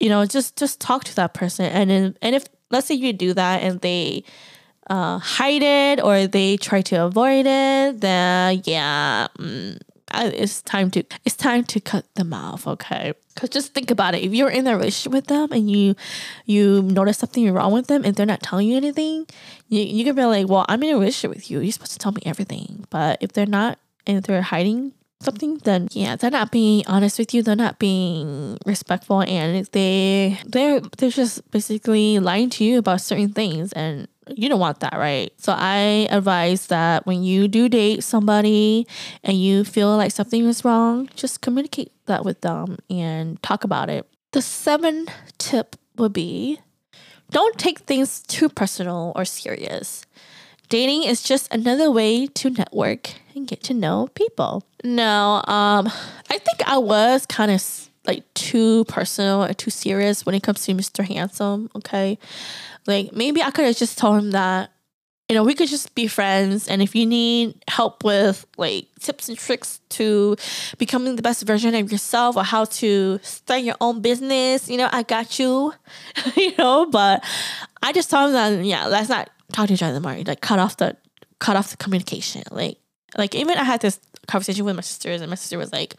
you know, just just talk to that person, and then, and if let's say you do that and they uh, hide it or they try to avoid it, then yeah, mm, it's time to it's time to cut them off. Okay, because just think about it. If you're in a relationship with them and you you notice something wrong with them and they're not telling you anything, you you can be like, well, I'm in a relationship with you. You're supposed to tell me everything. But if they're not and they're hiding something, then yeah, they're not being honest with you. They're not being respectful, and they they're they're just basically lying to you about certain things and you don't want that, right? So I advise that when you do date somebody and you feel like something is wrong, just communicate that with them and talk about it. The seven tip would be don't take things too personal or serious. Dating is just another way to network and get to know people. No, um, I think I was kind of like too personal or too serious when it comes to Mr. Handsome. Okay, like maybe I could have just told him that, you know, we could just be friends. And if you need help with like tips and tricks to becoming the best version of yourself or how to start your own business, you know, I got you, <laughs> you know, but I just told him that, yeah, let's not talk to each other more. Like cut off the, cut off the communication. Like, like even I had this conversation with my sisters and my sister was like,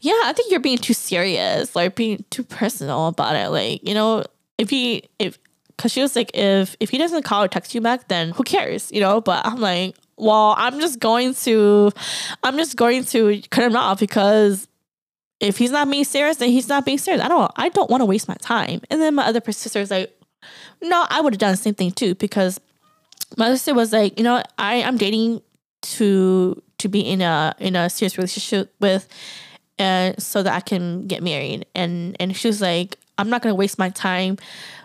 yeah, I think you're being too serious, like being too personal about it. Like, you know, if he, if, because she was like, if if he doesn't call or text you back, then who cares, you know? But I'm like, well, I'm just going to, I'm just going to cut him off because if he's not being serious, then he's not being serious. I don't, I don't want to waste my time. And then my other sister was like, no, I would have done the same thing too because my sister was like, you know, I I'm dating to to be in a in a serious relationship with, and so that I can get married. And and she was like, I'm not gonna waste my time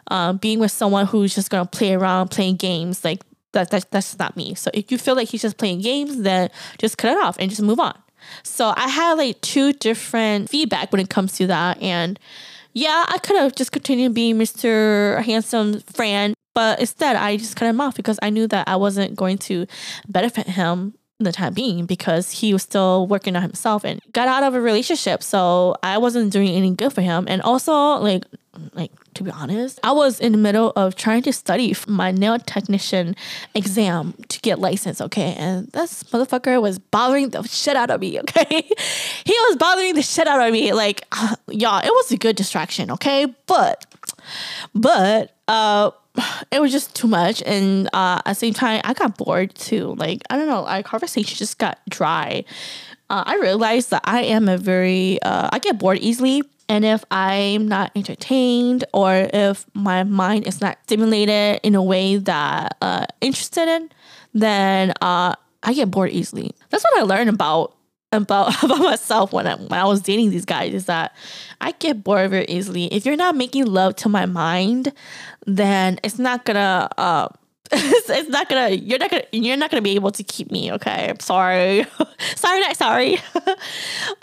um, being with someone who's just gonna play around playing games. Like that, that that's not me. So if you feel like he's just playing games then just cut it off and just move on. So i had like two different feedback when it comes to that. And yeah i could have just continued being mr handsome friend but instead i just cut him off because i knew that i wasn't going to benefit him the time being because he was still working on himself and got out of a relationship so i wasn't doing any good for him and also like like to be honest. I was in the middle of trying to study my nail technician exam to get licensed, okay? And this motherfucker was bothering the shit out of me, <laughs> okay? he was bothering the shit out of me. Like, uh, y'all, it was a good distraction, okay? But, but, uh, it was just too much. And uh, at the same time i got bored too. Like i don't know our conversation just got dry. Uh, i realized that i am a very uh, i get bored easily. And if I'm not entertained or if my mind is not stimulated in a way that uh interested in, then uh I get bored easily. That's what I learned about about <laughs> about myself when I when I was dating these guys is that I get bored very easily. If you're not making love to my mind, then it's not gonna uh <laughs> it's, not gonna you're not gonna you're not gonna be able to keep me okay? I'm sorry. <laughs> Sorry not sorry.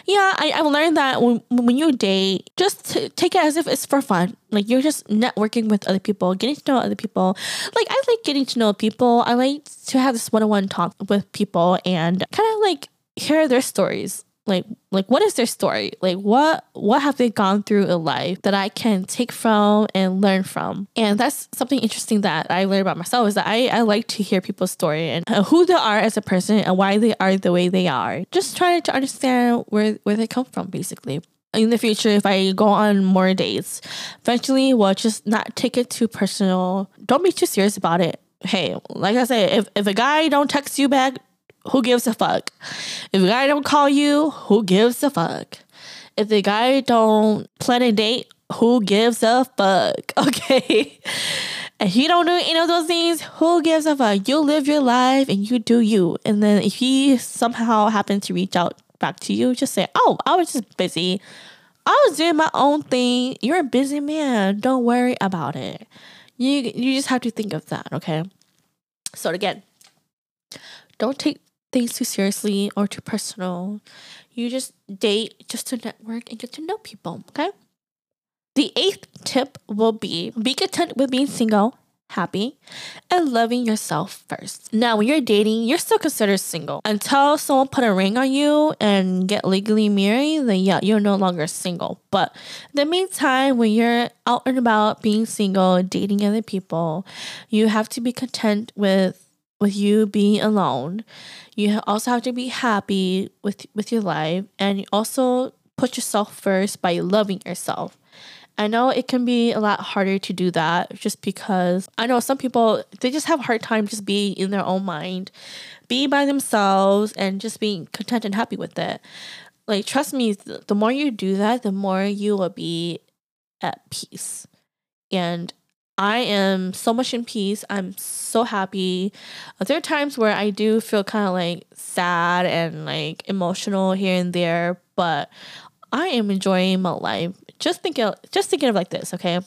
Yeah I, i've learned that when, when you date just take it as if it's for fun. Like you're just networking with other people getting to know other people. Like i like getting to know people. I like to have this one-on-one talk with people and kind of like hear their stories. Like like what is their story? Like what what have they gone through in life that i can take from and learn from? And that's something interesting that i learned about myself is that i, I like to hear people's story and uh, who they are as a person and why they are the way they are. Just trying to understand where where they come from basically. In the future if i go on more dates eventually we'll just not take it too personal. Don't be too serious about it. Hey like i said if, if a guy don't text you back who gives a fuck? If a guy don't call you, who gives a fuck? If the guy don't plan a date, who gives a fuck? <laughs> Okay. If you don't do any of those things, who gives a fuck? You live your life and you do you. And then if he somehow happens to reach out back to you, just say, Oh, I was just busy. I was doing my own thing. You're a busy man. Don't worry about it. You you just have to think of that, okay? So again, don't take things too seriously or too personal. You just date just to network and get to know people, okay? The eighth tip will be be content with being single, happy, and loving yourself first. Now, when you're dating, you're still considered single. Until someone put a ring on you and get legally married, then yeah, you're no longer single. But in the meantime, when you're out and about being single, dating other people, you have to be content with with you being alone. You also have to be happy with with your life and you also put yourself first by loving yourself. I know it can be a lot harder to do that just because I know some people they just have a hard time just being in their own mind, being by themselves and just being content and happy with it. Like trust me, the more you do that, the more you will be at peace. And I am so much in peace. I'm so happy. Uh, there are times where I do feel kind of like sad and like emotional here and there, but I am enjoying my life. Just think just thinking of like this, okay?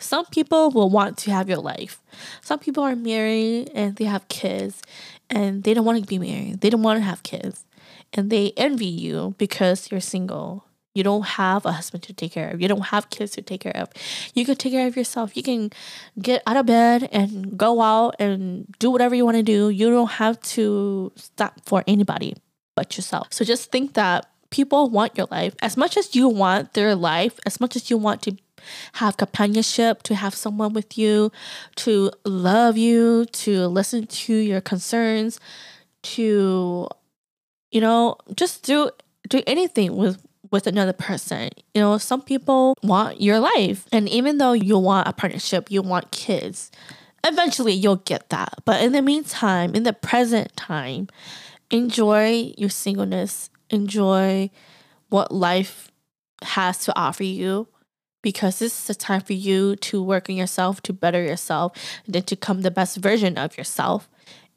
Some people will want to have your life. Some people are married and they have kids and they don't want to be married. They don't want to have kids. And they envy you because you're single you don't have a husband to take care of. You don't have kids to take care of. You can take care of yourself. You can get out of bed and go out and do whatever you want to do. You don't have to stop for anybody but yourself. So just think that people want your life as much as you want their life, as much as you want to have companionship, to have someone with you, to love you, to listen to your concerns, to you know, just do do anything with with another person. You know, some people want your life. And even though you want a partnership, you want kids, eventually you'll get that. But in the meantime, in the present time, enjoy your singleness, enjoy what life has to offer you because this is a time for you to work on yourself, to better yourself, and then to become the best version of yourself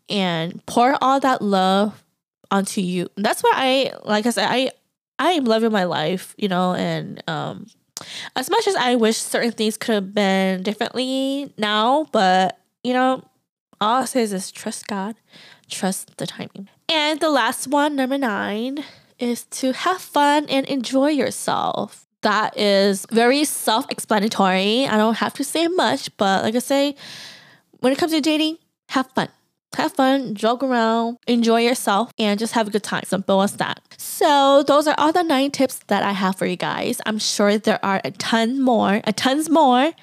and pour all that love onto you. That's why I, like I said, I I am loving my life, you know, and um, as much as I wish certain things could have been differently now, but you know, all it says is trust God, trust the timing. And the last one, number nine, is to have fun and enjoy yourself. That is very self explanatory. I don't have to say much, but like I say, when it comes to dating, have fun have fun, joke around, enjoy yourself, and just have a good time. Simple as that. So those are all the nine tips that I have for you guys. I'm sure there are a ton more, a tons more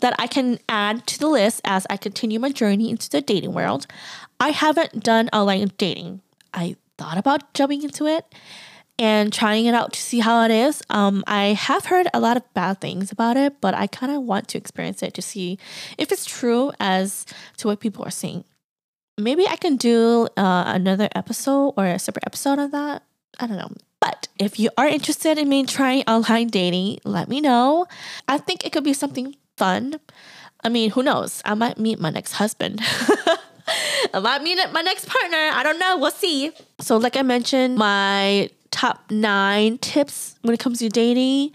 that I can add to the list as I continue my journey into the dating world. I haven't done online dating. I thought about jumping into it and trying it out to see how it is. Um, I have heard a lot of bad things about it, but I kind of want to experience it to see if it's true as to what people are saying maybe I can do uh, another episode or a separate episode of that. I don't know. But if you are interested in me trying online dating, let me know. I think it could be something fun. I mean, who knows? I might meet my next husband. <laughs> I might meet my next partner. I don't know. We'll see. So, like I mentioned, my top nine tips when it comes to dating.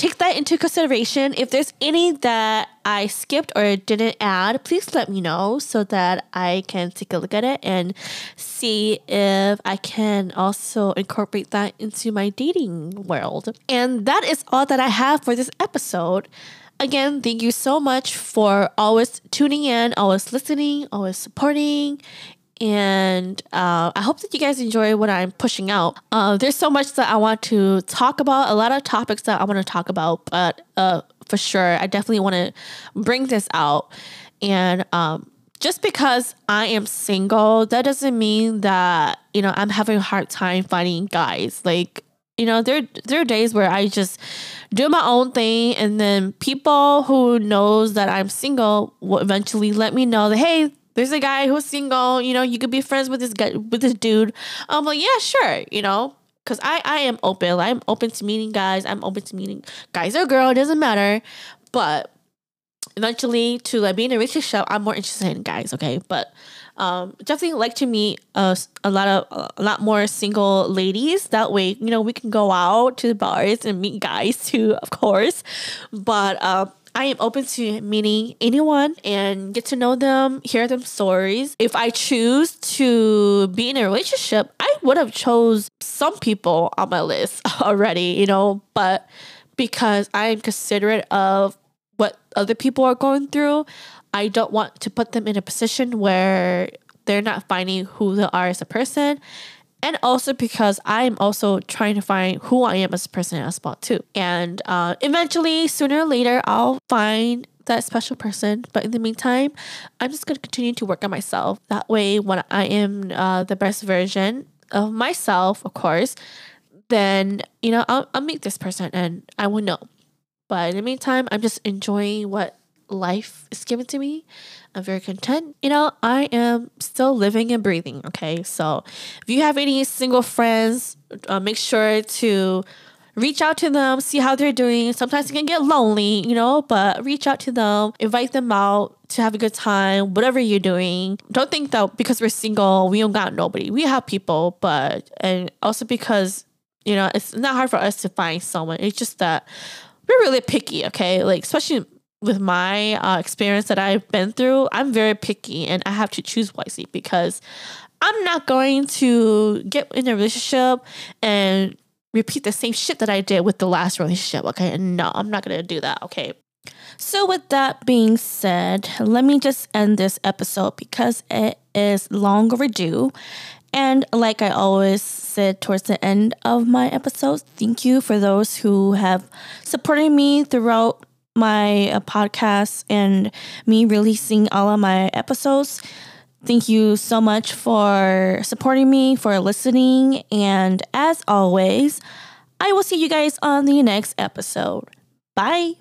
Take that into consideration. If there's any that I skipped or didn't add, please let me know so that I can take a look at it and see if I can also incorporate that into my dating world. And that is all that I have for this episode. Again, thank you so much for always tuning in, always listening, always supporting, and uh, I hope that you guys enjoy what I'm pushing out. Uh, there's so much that I want to talk about, a lot of topics that I want to talk about, but uh, for sure, I definitely want to bring this out. And um, just because I am single, that doesn't mean that you know I'm having a hard time finding guys. Like you know, there there are days where I just do my own thing, and then people who knows that I'm single will eventually let me know that hey, there's a guy who's single. You know, you could be friends with this guy with this dude. I'm like, yeah, sure. You know, because I I am open. I'm open to meeting guys. I'm open to meeting guys or girl. It doesn't matter. But eventually, to like being in a relationship, I'm more interested in guys. Okay, but um, definitely like to meet a, a lot of a lot more single ladies. That way, you know, we can go out to the bars and meet guys too, of course. But um, I am open to meeting anyone and get to know them, hear them stories. If I choose to be in a relationship, I would have chose some people on my list <laughs> already, you know, but because I am considerate of what other people are going through, I don't want to put them in a position where they're not finding who they are as a person. And also because I'm also trying to find who I am as a person as well too. And uh, eventually, sooner or later, I'll find that special person. But in the meantime, I'm just going to continue to work on myself. That way, when I am uh, the best version of myself, of course, then, you know, I'll, I'll meet this person and I will know. But in the meantime, I'm just enjoying what life is given to me. I'm very content. You know, I am still living and breathing. Okay. So if you have any single friends, uh, make sure to reach out to them, see how they're doing. Sometimes it can get lonely, you know, but reach out to them, invite them out to have a good time, whatever you're doing. Don't think that because we're single, we don't got nobody. We have people, but, and also because, you know, it's not hard for us to find someone. It's just that we're really picky, okay? Like, especially with my uh, experience that I've been through, I'm very picky and I have to choose wisely because I'm not going to get in a relationship and repeat the same shit that I did with the last relationship. Okay. No, I'm not going to do that. Okay. So, with that being said, let me just end this episode because it is long overdue. And like I always said towards the end of my episodes, thank you for those who have supported me throughout my uh, podcast and me releasing all of my episodes. Thank you so much for supporting me, for listening. And as always, I will see you guys on the next episode. Bye.